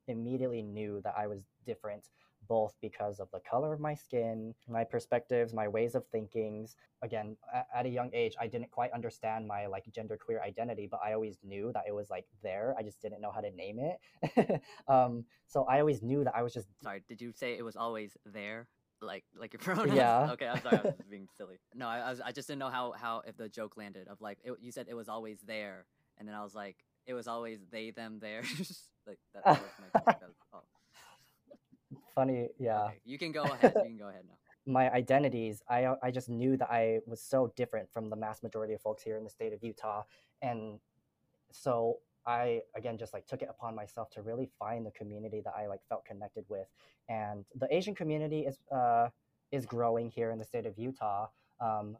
immediately knew that I was different both because of the color of my skin, my perspectives, my ways of thinkings. Again, at a young age, I didn't quite understand my like gender queer identity, but I always knew that it was like there. I just didn't know how to name it. um, so I always knew that I was just. Sorry, did you say it was always there? Like like your pronouns? Yeah. okay, I'm sorry, I was being silly. No, I, I, was, I just didn't know how how if the joke landed of like it, you said it was always there, and then I was like it was always they them theirs. like that, that was my. Funny. Yeah. Okay, you can go ahead. You can go ahead now. My identities, I I just knew that I was so different from the mass majority of folks here in the state of Utah, and so I again just like took it upon myself to really find the community that I like felt connected with, and the Asian community is uh is growing here in the state of Utah. Um,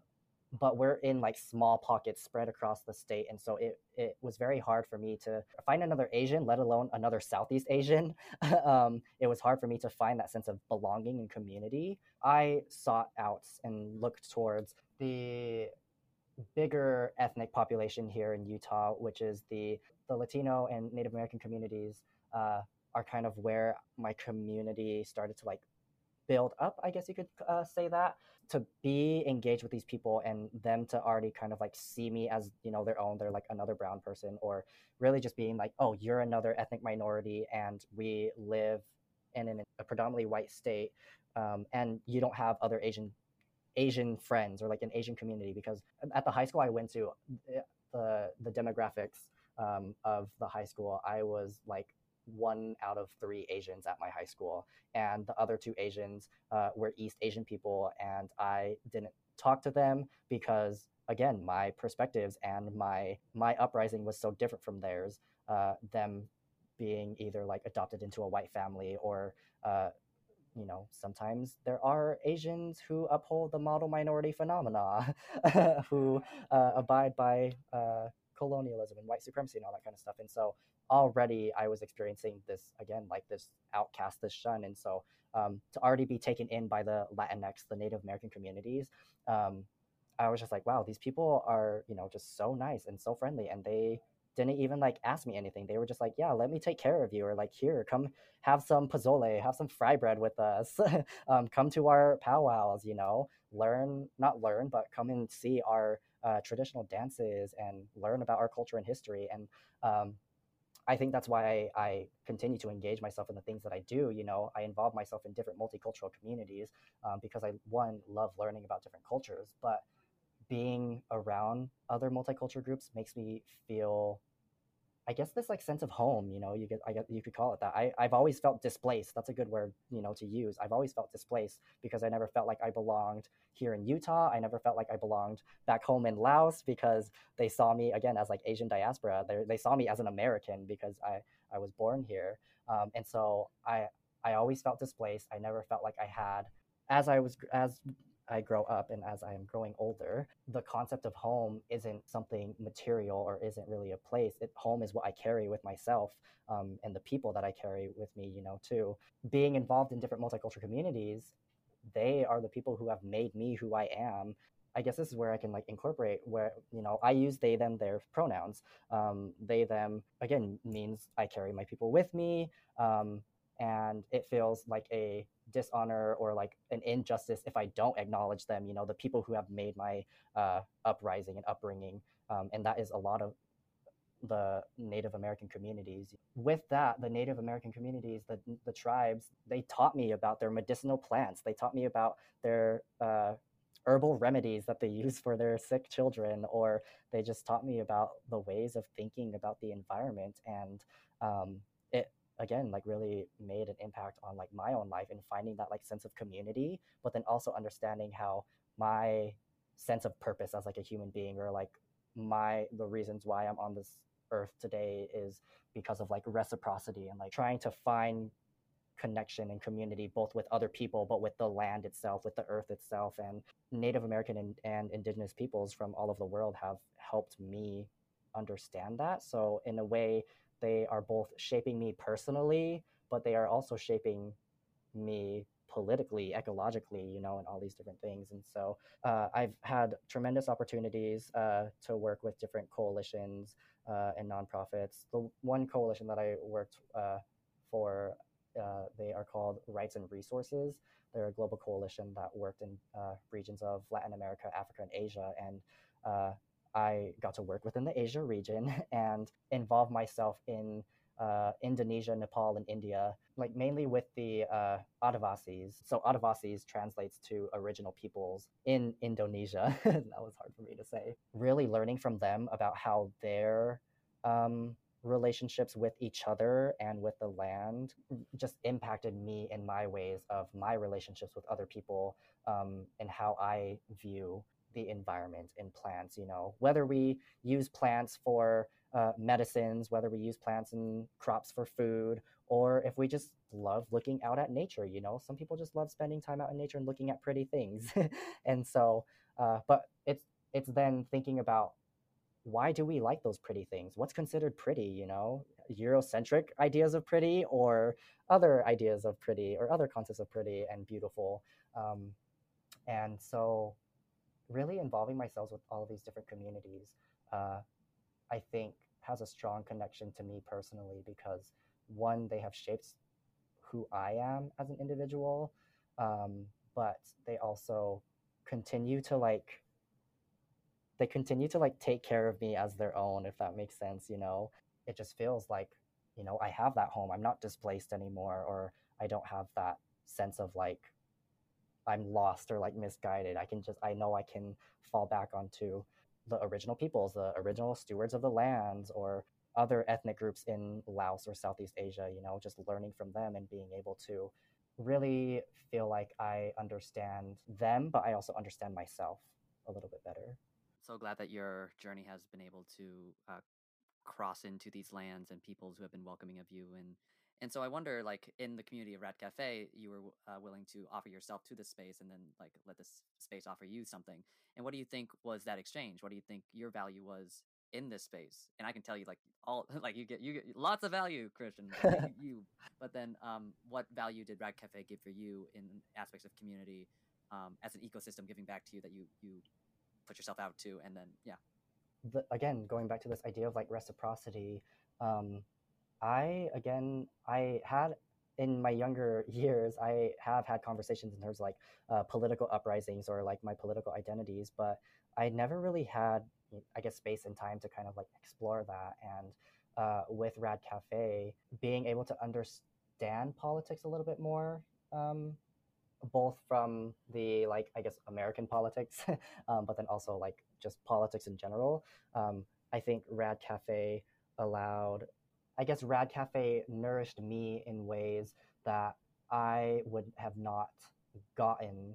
but we're in like small pockets spread across the state and so it, it was very hard for me to find another asian let alone another southeast asian. Um, it was hard for me to find that sense of belonging and community. I sought out and looked towards the bigger ethnic population here in utah which is the the latino and native american communities uh, are kind of where my community started to like build up i guess you could uh, say that to be engaged with these people and them to already kind of like see me as you know their own they're like another brown person or really just being like oh you're another ethnic minority and we live in an, a predominantly white state um, and you don't have other asian asian friends or like an asian community because at the high school i went to eh, the the demographics um, of the high school i was like one out of three Asians at my high school, and the other two Asians uh, were East Asian people, and I didn't talk to them because again my perspectives and my my uprising was so different from theirs uh, them being either like adopted into a white family or uh, you know sometimes there are asians who uphold the model minority phenomena who uh, abide by uh, colonialism and white supremacy and all that kind of stuff. And so already i was experiencing this again like this outcast this shun and so um, to already be taken in by the latinx the native american communities um, i was just like wow these people are you know just so nice and so friendly and they didn't even like ask me anything. They were just like, "Yeah, let me take care of you," or like, "Here, come have some pozole, have some fry bread with us. um, come to our powwows, you know, learn not learn, but come and see our uh, traditional dances and learn about our culture and history." And um, I think that's why I, I, continue to engage myself in the things that I do. You know, I involve myself in different multicultural communities um, because I one love learning about different cultures, but being around other multicultural groups makes me feel I guess this like sense of home, you know, you get I get you could call it that. I, I've always felt displaced. That's a good word, you know, to use. I've always felt displaced because I never felt like I belonged here in Utah. I never felt like I belonged back home in Laos because they saw me again as like Asian diaspora. They they saw me as an American because I I was born here. Um, and so I I always felt displaced. I never felt like I had as I was as I grow up and as I am growing older, the concept of home isn't something material or isn't really a place. It, home is what I carry with myself um, and the people that I carry with me, you know, too. Being involved in different multicultural communities, they are the people who have made me who I am. I guess this is where I can like incorporate where you know I use they them their pronouns. Um, they them again means I carry my people with me. Um, and it feels like a dishonor or like an injustice if I don't acknowledge them. You know, the people who have made my uh, uprising and upbringing, um, and that is a lot of the Native American communities. With that, the Native American communities, the the tribes, they taught me about their medicinal plants. They taught me about their uh, herbal remedies that they use for their sick children, or they just taught me about the ways of thinking about the environment and um, again like really made an impact on like my own life and finding that like sense of community but then also understanding how my sense of purpose as like a human being or like my the reasons why i'm on this earth today is because of like reciprocity and like trying to find connection and community both with other people but with the land itself with the earth itself and native american and, and indigenous peoples from all over the world have helped me understand that. So in a way they are both shaping me personally, but they are also shaping me politically, ecologically, you know, and all these different things. And so uh, I've had tremendous opportunities uh, to work with different coalitions uh, and nonprofits. The one coalition that I worked uh, for, uh, they are called Rights and Resources. They're a global coalition that worked in uh, regions of Latin America, Africa, and Asia. And I got to work within the Asia region and involve myself in uh, Indonesia, Nepal, and India, like mainly with the uh, Adivasis. So Adivasis translates to original peoples in Indonesia. that was hard for me to say. Really learning from them about how their um, relationships with each other and with the land just impacted me in my ways of my relationships with other people um, and how I view the environment in plants you know whether we use plants for uh, medicines whether we use plants and crops for food or if we just love looking out at nature you know? Some people just love spending time out in nature and looking at pretty things. And so uh, but it's it's then thinking about why do we like those pretty things? What's considered pretty you know? Eurocentric ideas of pretty or other ideas of pretty or other concepts of pretty and beautiful. Um, and so really involving myself with all these different communities, uh, I think has a strong connection to me personally because one, they have shaped who I am as an individual, um, but they also continue to like they continue to like take care of me as their own if that makes sense you know? It just feels like you know i have that home. I'm not displaced anymore or i don't have that sense of like I'm lost or like misguided, I can just I know I can fall back onto the original peoples, the original stewards of the lands, or other ethnic groups in Laos or Southeast Asia. You know, just learning from them and being able to really feel like I understand them, but I also understand myself a little bit better. So glad that your journey has been able to uh, cross into these lands and peoples who have been welcoming of you and and so I wonder, like in the community of Rad Cafe, you were uh, willing to offer yourself to this space, and then like let this space offer you something. And what do you think was that exchange? What do you think your value was in this space? And I can tell you, like all, like you get you get lots of value, Christian. you, but then, um, what value did Rad Cafe give for you in aspects of community um, as an ecosystem giving back to you that you you put yourself out to, and then yeah. The, again, going back to this idea of like reciprocity. Um, I again, I had in my younger years, I have had conversations in terms of like uh, political uprisings or like my political identities, but I never really had, I guess, space and time to kind of like explore that. And uh, with Rad Cafe, being able to understand politics a little bit more, um, both from the like I guess American politics, um, but then also like just politics in general. Um, I think Rad Cafe allowed I guess Rad Cafe nourished me in ways that I would have not gotten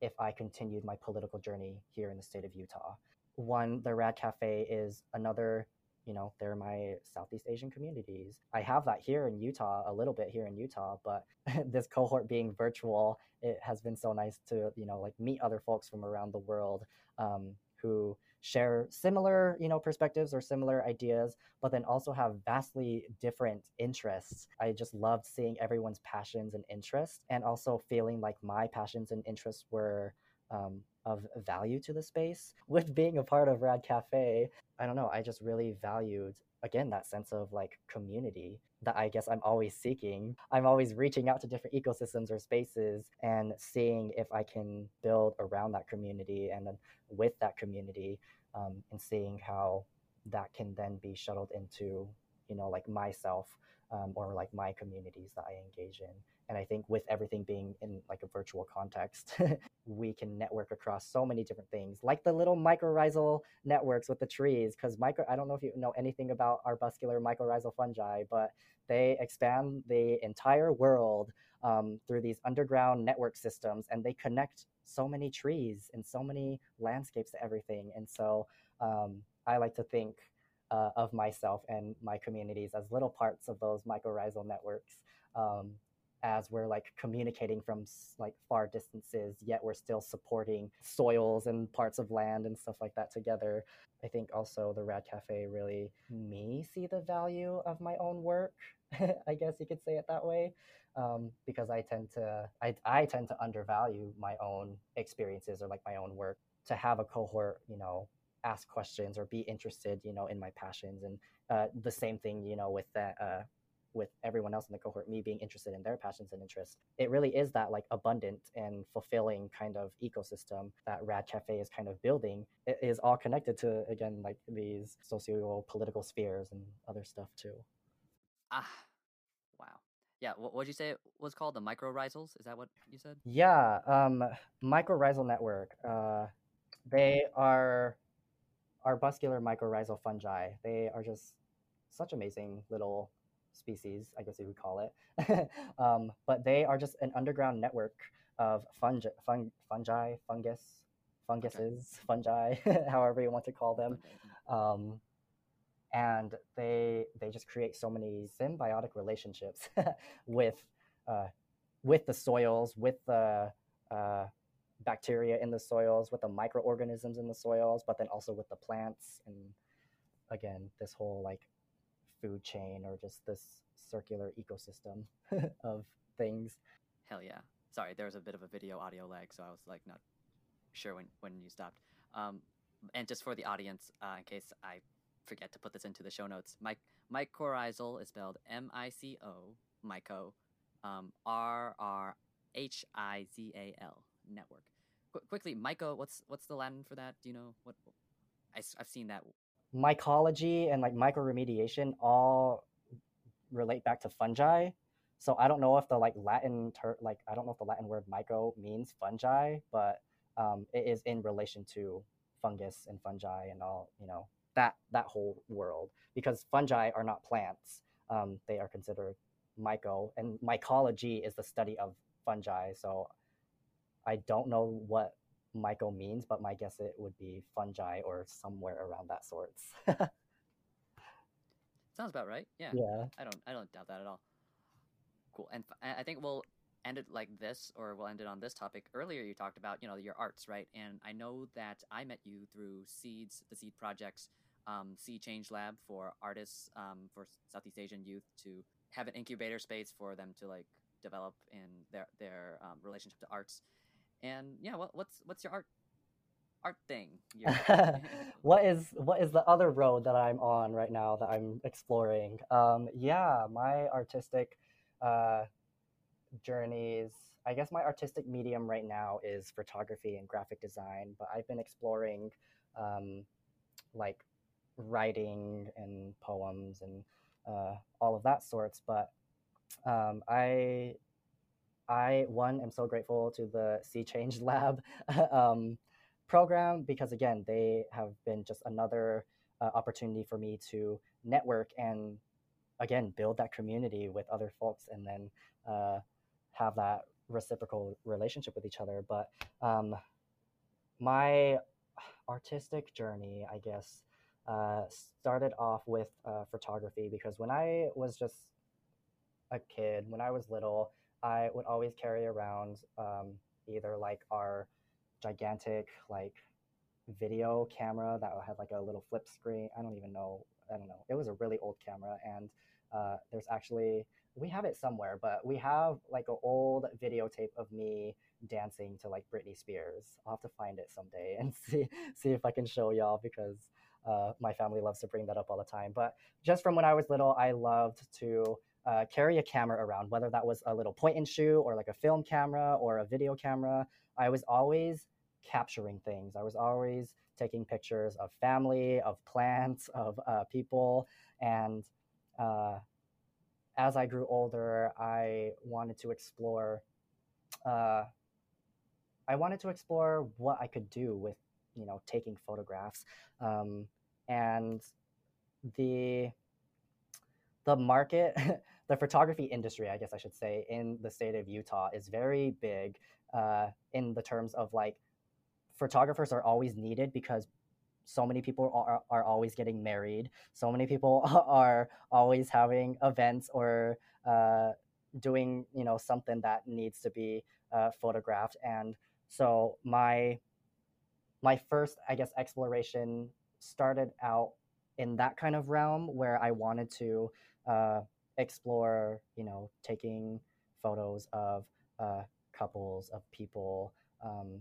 if I continued my political journey here in the state of Utah. One, the Rad Cafe is another, you know, they're my Southeast Asian communities. I have that here in Utah, a little bit here in Utah, but this cohort being virtual, it has been so nice to, you know, like meet other folks from around the world um, who share similar you know perspectives or similar ideas but then also have vastly different interests. I just loved seeing everyone's passions and interests and also feeling like my passions and interests were um, of value to the space. With being a part of rad cafe i don't know i just really valued again that sense of like community that I guess I'm always seeking. I'm always reaching out to different ecosystems or spaces and seeing if I can build around that community and then with that community um, and seeing how that can then be shuttled into, you know, like myself um, or like my communities that I engage in. And I think with everything being in like a virtual context, we can network across so many different things, like the little mycorrhizal networks with the trees. Because micro, I don't know if you know anything about arbuscular mycorrhizal fungi, but they expand the entire world um, through these underground network systems, and they connect so many trees and so many landscapes to everything. And so um, I like to think uh, of myself and my communities as little parts of those mycorrhizal networks. Um, as we're like communicating from like far distances yet we're still supporting soils and parts of land and stuff like that together. I think also the rad cafe really me see the value of my own work i guess you could say it that way um, because i tend to I, I tend to undervalue my own experiences or like my own work. To have a cohort you know ask questions or be interested you know in my passions and uh, the same thing you know with that uh, with everyone else in the cohort, me being interested in their passions and interests. It really is that like abundant and fulfilling kind of ecosystem that Rad Cafe is kind of building. It is all connected to again like these socio political spheres and other stuff too. Ah, wow. Yeah, what would you say it was called? The mycorrhizals? Is that what you said? Yeah, um, mycorrhizal network. Uh, they are arbuscular mycorrhizal fungi. They are just such amazing little species, I guess you would call it. um, but they are just an underground network of fungi, fun, fungi fungus, funguses, okay. fungi, however you want to call them. Um, and they they just create so many symbiotic relationships with uh, with the soils, with the uh, bacteria in the soils, with the microorganisms in the soils, but then also with the plants and again this whole like food chain or just this circular ecosystem of things. Hell yeah. Sorry, there was a bit of a video audio lag, so I was like not sure when, when you stopped. Um, and just for the audience, uh, in case I forget to put this into the show notes, Mike mycorrhizal is spelled M I C O, myco, um, R R H I Z A L network. Qu- quickly, myco, what's what's the Latin for that? Do you know what? I, I've seen that mycology and like mycoremediation all relate back to fungi. So I don't know if the like Latin ter- like I don't know if the Latin word myco means fungi, but um, it is in relation to fungus and fungi and all you know that that whole world because fungi are not plants. Um, they are considered myco, and mycology is the study of fungi. So I don't know what myco means, but my guess it would be fungi or somewhere around that sorts. sounds about right. Yeah. Yeah. I don't I don't doubt that at all. Cool. And f- I think we'll end it like this, or we'll end it on this topic. Earlier, you talked about you know your arts, right? And I know that I met you through Seeds, the Seed Project's um, Sea Change Lab for artists um, for Southeast Asian youth to have an incubator space for them to like develop in their their um, relationship to arts. And yeah, what, what's what's your art art thing? what is what is the other road that I'm on right now that I'm exploring? Um, yeah, my artistic uh, journeys. I guess my artistic medium right now is photography and graphic design, but I've been exploring um, like writing and poems and uh, all of that sorts. But um, I, I one am so grateful to the Sea Change Lab um, program because again they have been just another uh, opportunity for me to network and again build that community with other folks and then uh, have that reciprocal relationship with each other. But um, my artistic journey i guess uh, started off with uh, photography because when i was just a kid when i was little i would always carry around um, either like our gigantic like video camera that had like a little flip screen i don't even know i don't know it was a really old camera and uh, there's actually we have it somewhere, but we have like an old videotape of me dancing to like Britney Spears. I'll have to find it someday and see see if I can show y'all because uh, my family loves to bring that up all the time. But just from when I was little, I loved to uh, carry a camera around, whether that was a little point and shoot or like a film camera or a video camera. I was always capturing things. I was always taking pictures of family, of plants, of uh, people, and uh, as I grew older, I wanted to explore. Uh, I wanted to explore what I could do with, you know, taking photographs, um, and the the market, the photography industry, I guess I should say, in the state of Utah is very big uh, in the terms of like photographers are always needed because so many people are, are always getting married. So many people are always having events or uh, doing you know something that needs to be uh, photographed. And so my my first i guess exploration started out in that kind of realm where i wanted to uh, explore you know taking photos of uh, couples of people um,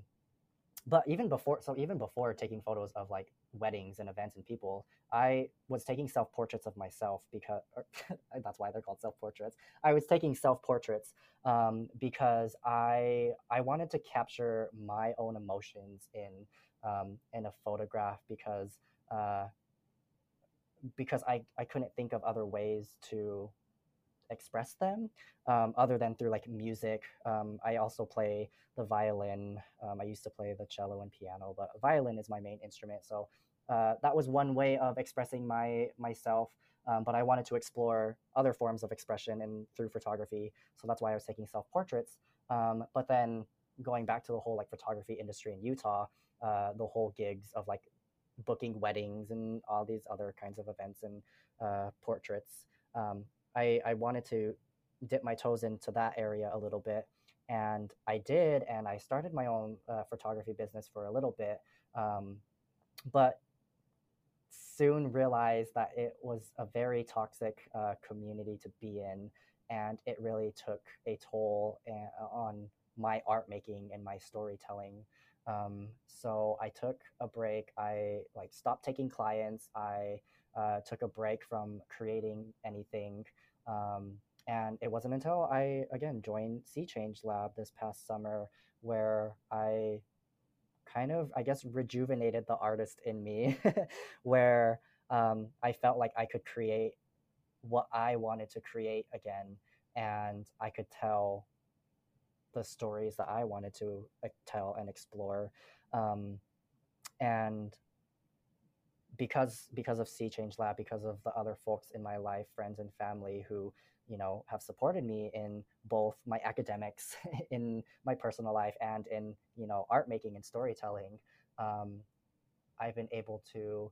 but even before so even before taking photos of like weddings and events and people i was taking self portraits of myself because that's why they're called self portraits i was taking self portraits um, because i i wanted to capture my own emotions in um, in a photograph because uh, because I, I couldn't think of other ways to express them um, other than through like music. Um, I also play the violin. Um, I used to play the cello and piano, but violin is my main instrument. So uh, that was one way of expressing my myself. Um, but I wanted to explore other forms of expression and through photography. So that's why I was taking self portraits. Um, but then going back to the whole like photography industry in Utah, uh, the whole gigs of like booking weddings and all these other kinds of events and uh, portraits. Um, I, I wanted to dip my toes into that area a little bit. And I did, and I started my own uh, photography business for a little bit. Um, but soon realized that it was a very toxic uh, community to be in. And it really took a toll uh, on my art making and my storytelling. Um, so I took a break. I like stopped taking clients. I uh, took a break from creating anything. Um, and it wasn't until I, again, joined Sea Change Lab this past summer where I kind of, I guess, rejuvenated the artist in me, where um, I felt like I could create what I wanted to create again. And I could tell the stories that I wanted to uh, tell and explore. Um, and because because of Sea Change Lab, because of the other folks in my life, friends and family who you know have supported me in both my academics, in my personal life, and in you know art making and storytelling, um, I've been able to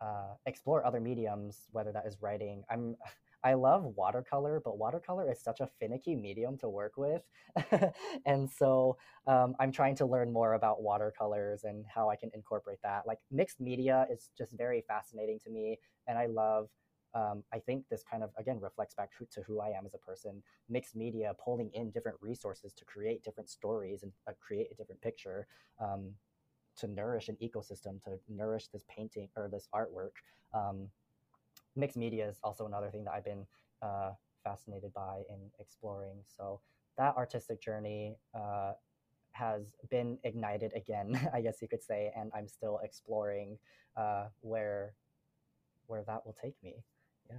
uh, explore other mediums, whether that is writing. I'm I love watercolor, but watercolor is such a finicky medium to work with. and so um, I'm trying to learn more about watercolors and how I can incorporate that. Like mixed media is just very fascinating to me. And I love, um, I think this kind of, again, reflects back to who I am as a person. Mixed media, pulling in different resources to create different stories and uh, create a different picture. Um, to nourish an ecosystem, to nourish this painting or this artwork. Um, mixed media is also another thing that I've been uh, fascinated by in exploring. So that artistic journey uh, has been ignited again, I guess you could say, and I'm still exploring uh, where where that will take me. Yeah.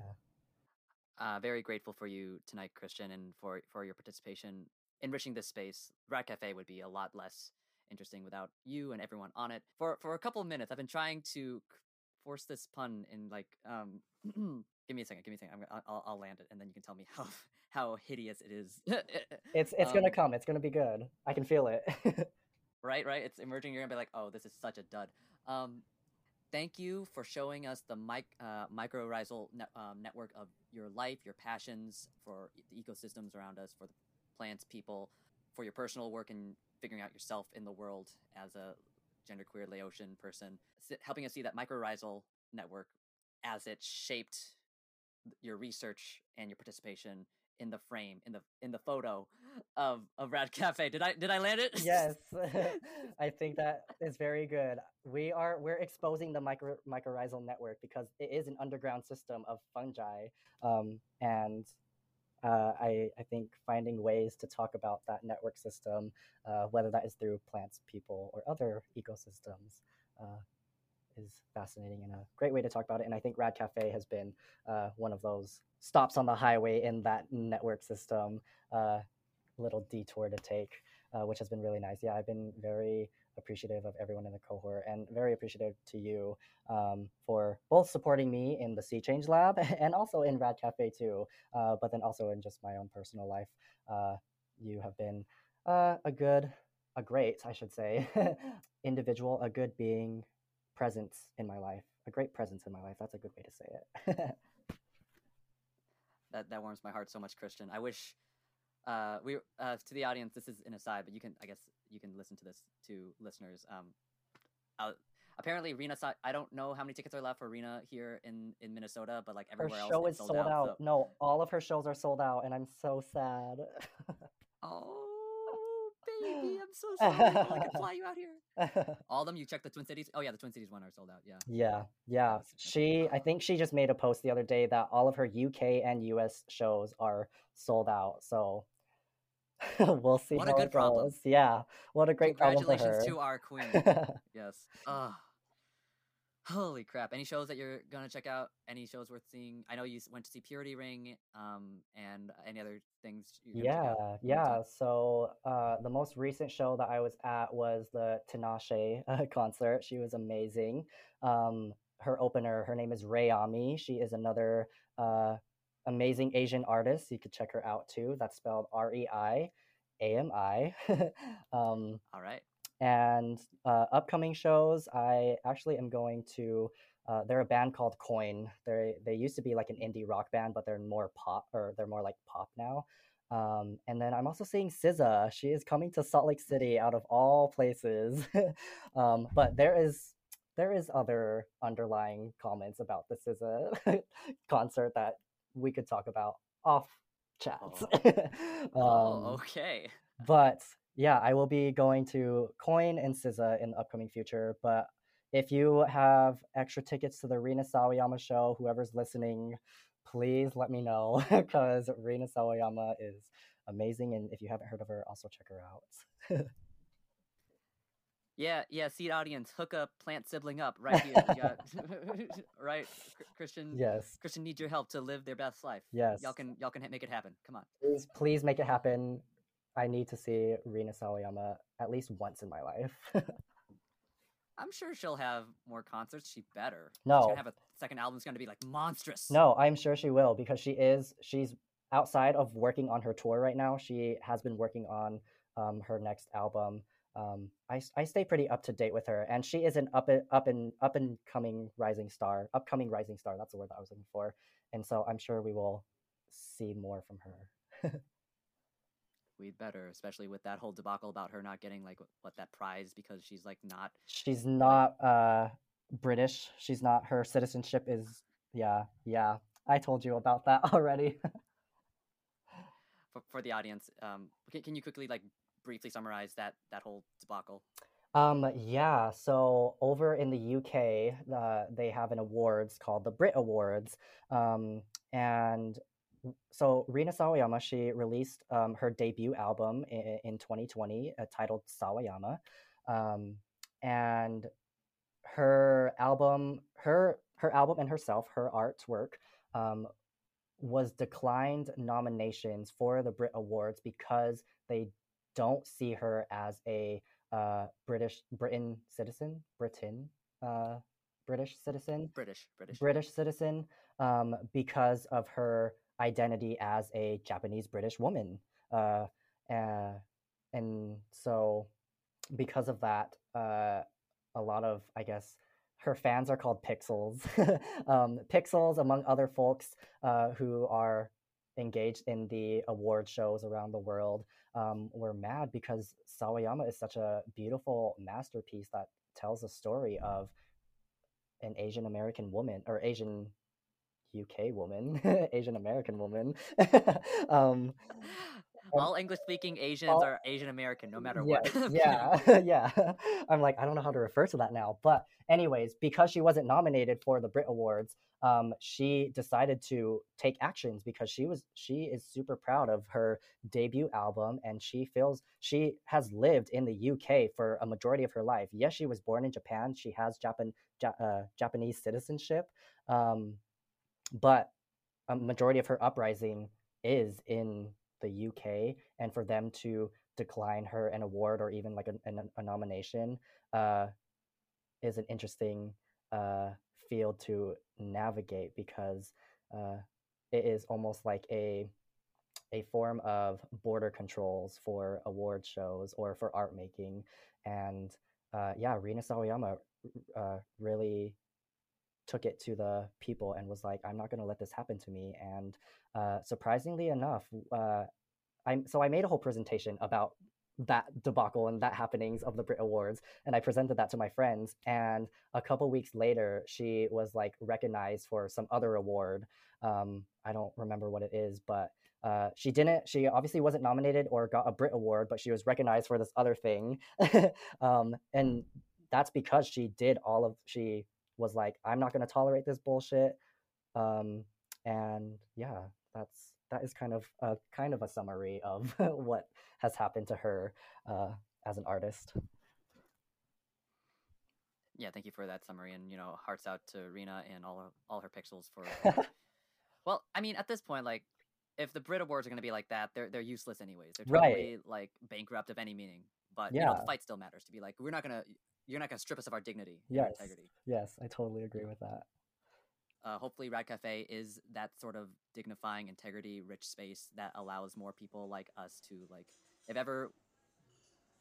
Uh, very grateful for you tonight, Christian, and for for your participation enriching this space. Rad Cafe would be a lot less interesting without you and everyone on it. For for a couple of minutes, I've been trying to force this pun in like um give me a second give me a second i will I'll land it and then you can tell me how how hideous it is. It's it's um, gonna come it's gonna be good i can feel it. Right right it's emerging you're gonna be like oh this is such a dud. Um thank you for showing us the mic uh, mycorrhizal ne- um, network of your life your passions for the ecosystems around us for the plants people for your personal work and figuring out yourself in the world as a genderqueer Laotian person, helping us see that mycorrhizal network as it shaped your research and your participation in the frame in the in the photo of of Rad Cafe. Did I did I land it? Yes, I think that is very good. We are we're exposing the micro mycorrhizal network because it is an underground system of fungi, um, and uh, I, I think finding ways to talk about that network system, uh, whether that is through plants, people, or other ecosystems, uh, is fascinating and a great way to talk about it. And I think Rad Cafe has been uh, one of those stops on the highway in that network system, uh, little detour to take, uh, which has been really nice. Yeah, I've been very appreciative of everyone in the cohort and very appreciative to you um, for both supporting me in the Sea Change Lab and also in Rad Cafe too, uh, but then also in just my own personal life. Uh, you have been uh, a good, a great, I should say, individual, a good being, presence in my life, a great presence in my life. That's a good way to say it. that that warms my heart so much, Christian. I wish uh, we uh, to the audience. This is an aside, but you can, I guess, you can listen to this to listeners. Um, uh, apparently, Rina. I don't know how many tickets are left for Rina here in in Minnesota, but like everywhere her else, show is sold, out. out. So... No, all of her shows are sold out, and I'm so sad. oh baby, I'm so sorry. I can fly you out here. All of them, you check the Twin Cities. Oh yeah, the Twin Cities one are sold out. Yeah. Yeah, yeah. She, I think she just made a post the other day that all of her UK and US shows are sold out. So we'll see what how a good problem. goes. Yeah, what a great problem. Congratulations to our queen. yes. Uh, holy crap! Any shows that you're gonna check out? Any shows worth seeing? I know you went to see Purity Ring, um, and any other things. yeah, yeah. So uh, the most recent show that I was at was the Tinashe uh, concert. She was amazing. Um, her opener, her name is Rei Ami. She is another uh, amazing Asian artist. You could check her out too. That's spelled R E I A M I. um, All right. And uh, upcoming shows, I actually am going to. Uh, they're a band called Coin. They they used to be like an indie rock band, but they're more pop or they're more like pop now. Um, and then I'm also seeing SZA. She is coming to Salt Lake City out of all places. um, but there is there is other underlying comments about the SZA concert that we could talk about off chats. Oh. um, oh, okay. but yeah, I will be going to Coin and SZA in the upcoming future. But if you have extra tickets to the Rina Sawayama show, whoever's listening, please let me know because Rina Sawayama is amazing. And if you haven't heard of her, also check her out. Yeah, yeah, seed audience, hook up plant sibling up right here. got, right, Christian. Yes. Christian needs your help to live their best life. Yes. Y'all can y'all can make it happen. Come on. Please, please make it happen. I need to see Rina Sawayama at least once in my life. I'm sure she'll have more concerts. She better. No. She's gonna have a second album's gonna be like monstrous. No, I'm sure she will because she is. She's outside of working on her tour right now. She has been working on um, her next album um, I, I stay pretty up to date with her, and she is an up and up and up and coming rising star, upcoming rising star. That's the word that I was looking for, and so I'm sure we will see more from her. We'd better, especially with that whole debacle about her not getting like what that prize because she's like not. She's not uh British. She's not. Her citizenship is yeah yeah. I told you about that already. for, for the audience, um, can, can you quickly like briefly summarize that that whole debacle? Um, yeah, so over in the UK, uh, they have an awards called the Brit Awards. Um, and so Rina Sawayama, she released um, her debut album in, in 2020 uh, titled Sawayama. Um, and her album, her her album and herself, her artwork, um, was declined nominations for the Brit Awards because they don't see her as a uh, British Britain citizen, Britain, uh, British citizen, British, British, British citizen, um, because of her identity as a Japanese British woman, uh, uh, and so because of that, uh, a lot of I guess her fans are called Pixels, um, Pixels among other folks uh, who are engaged in the award shows around the world um, were mad because Sawayama is such a beautiful masterpiece that tells a story of an Asian American woman or Asian UK woman, Asian American woman. um, all English speaking Asians all, are Asian American, no matter yeah, what. yeah, yeah. I'm like, I don't know how to refer to that now. But, anyways, because she wasn't nominated for the Brit Awards, um, she decided to take actions because she was she is super proud of her debut album and she feels she has lived in the UK for a majority of her life. Yes, she was born in Japan. She has Japan ja, uh, Japanese citizenship, um, but a majority of her uprising is in the UK, and for them to decline her an award or even like a, a, a nomination uh, is an interesting uh, field to navigate because uh, it is almost like a a form of border controls for award shows or for art making, and uh, yeah, Rina Sawayama uh, really took it to the people and was like, "I'm not going to let this happen to me." And uh, surprisingly enough, uh, I'm so I made a whole presentation about that debacle and that happenings of the Brit Awards, and I presented that to my friends. And a couple weeks later, she was like recognized for some other award. Um, I don't remember what it is, but uh, she didn't. She obviously wasn't nominated or got a Brit Award, but she was recognized for this other thing. um, and that's because she did all of. She was like, "I'm not going to tolerate this bullshit." Um, and yeah, that's that is kind of a kind of a summary of what has happened to her uh, as an artist. Yeah, thank you for that summary, and you know, hearts out to Rina and all her, all her pixels for. well, I mean, at this point, like, if the Brit Awards are going to be like that, they're they're useless anyways. They're totally right. like bankrupt of any meaning. But yeah. you know, the fight still matters. To be like, we're not gonna, you're not gonna strip us of our dignity, yes. integrity. Yes, I totally agree with that uh, hopefully rad cafe is that sort of dignifying integrity rich space that allows more people like us to like if ever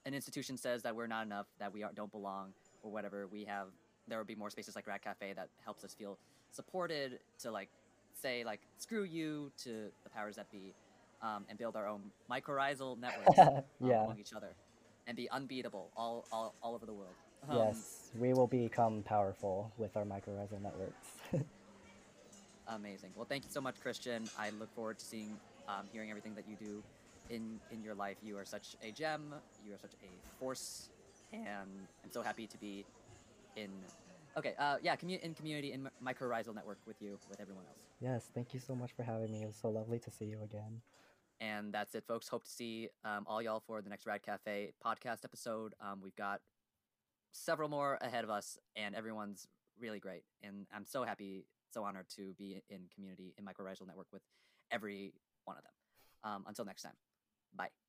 an institution says that we're not enough that we are, don't belong or whatever we have there will be more spaces like rad cafe that helps us feel supported to like say like screw you to the powers that be um, and build our own mycorrhizal networks um, yeah. among each other and be unbeatable all, all, all over the world um, yes we will become powerful with our mycorrhizal networks Amazing. Well, thank you so much, Christian. I look forward to seeing, um, hearing everything that you do in in your life. You are such a gem. You are such a force, and I'm so happy to be in. Okay, uh, yeah, commu- in community in mycorrhizal network with you, with everyone else. Yes, thank you so much for having me. It was so lovely to see you again. And that's it, folks. Hope to see um, all y'all for the next Rad Cafe podcast episode. Um, we've got several more ahead of us, and everyone's really great. And I'm so happy so honored to be in community in mycorrhizal network with every one of them. Um, until next time, bye.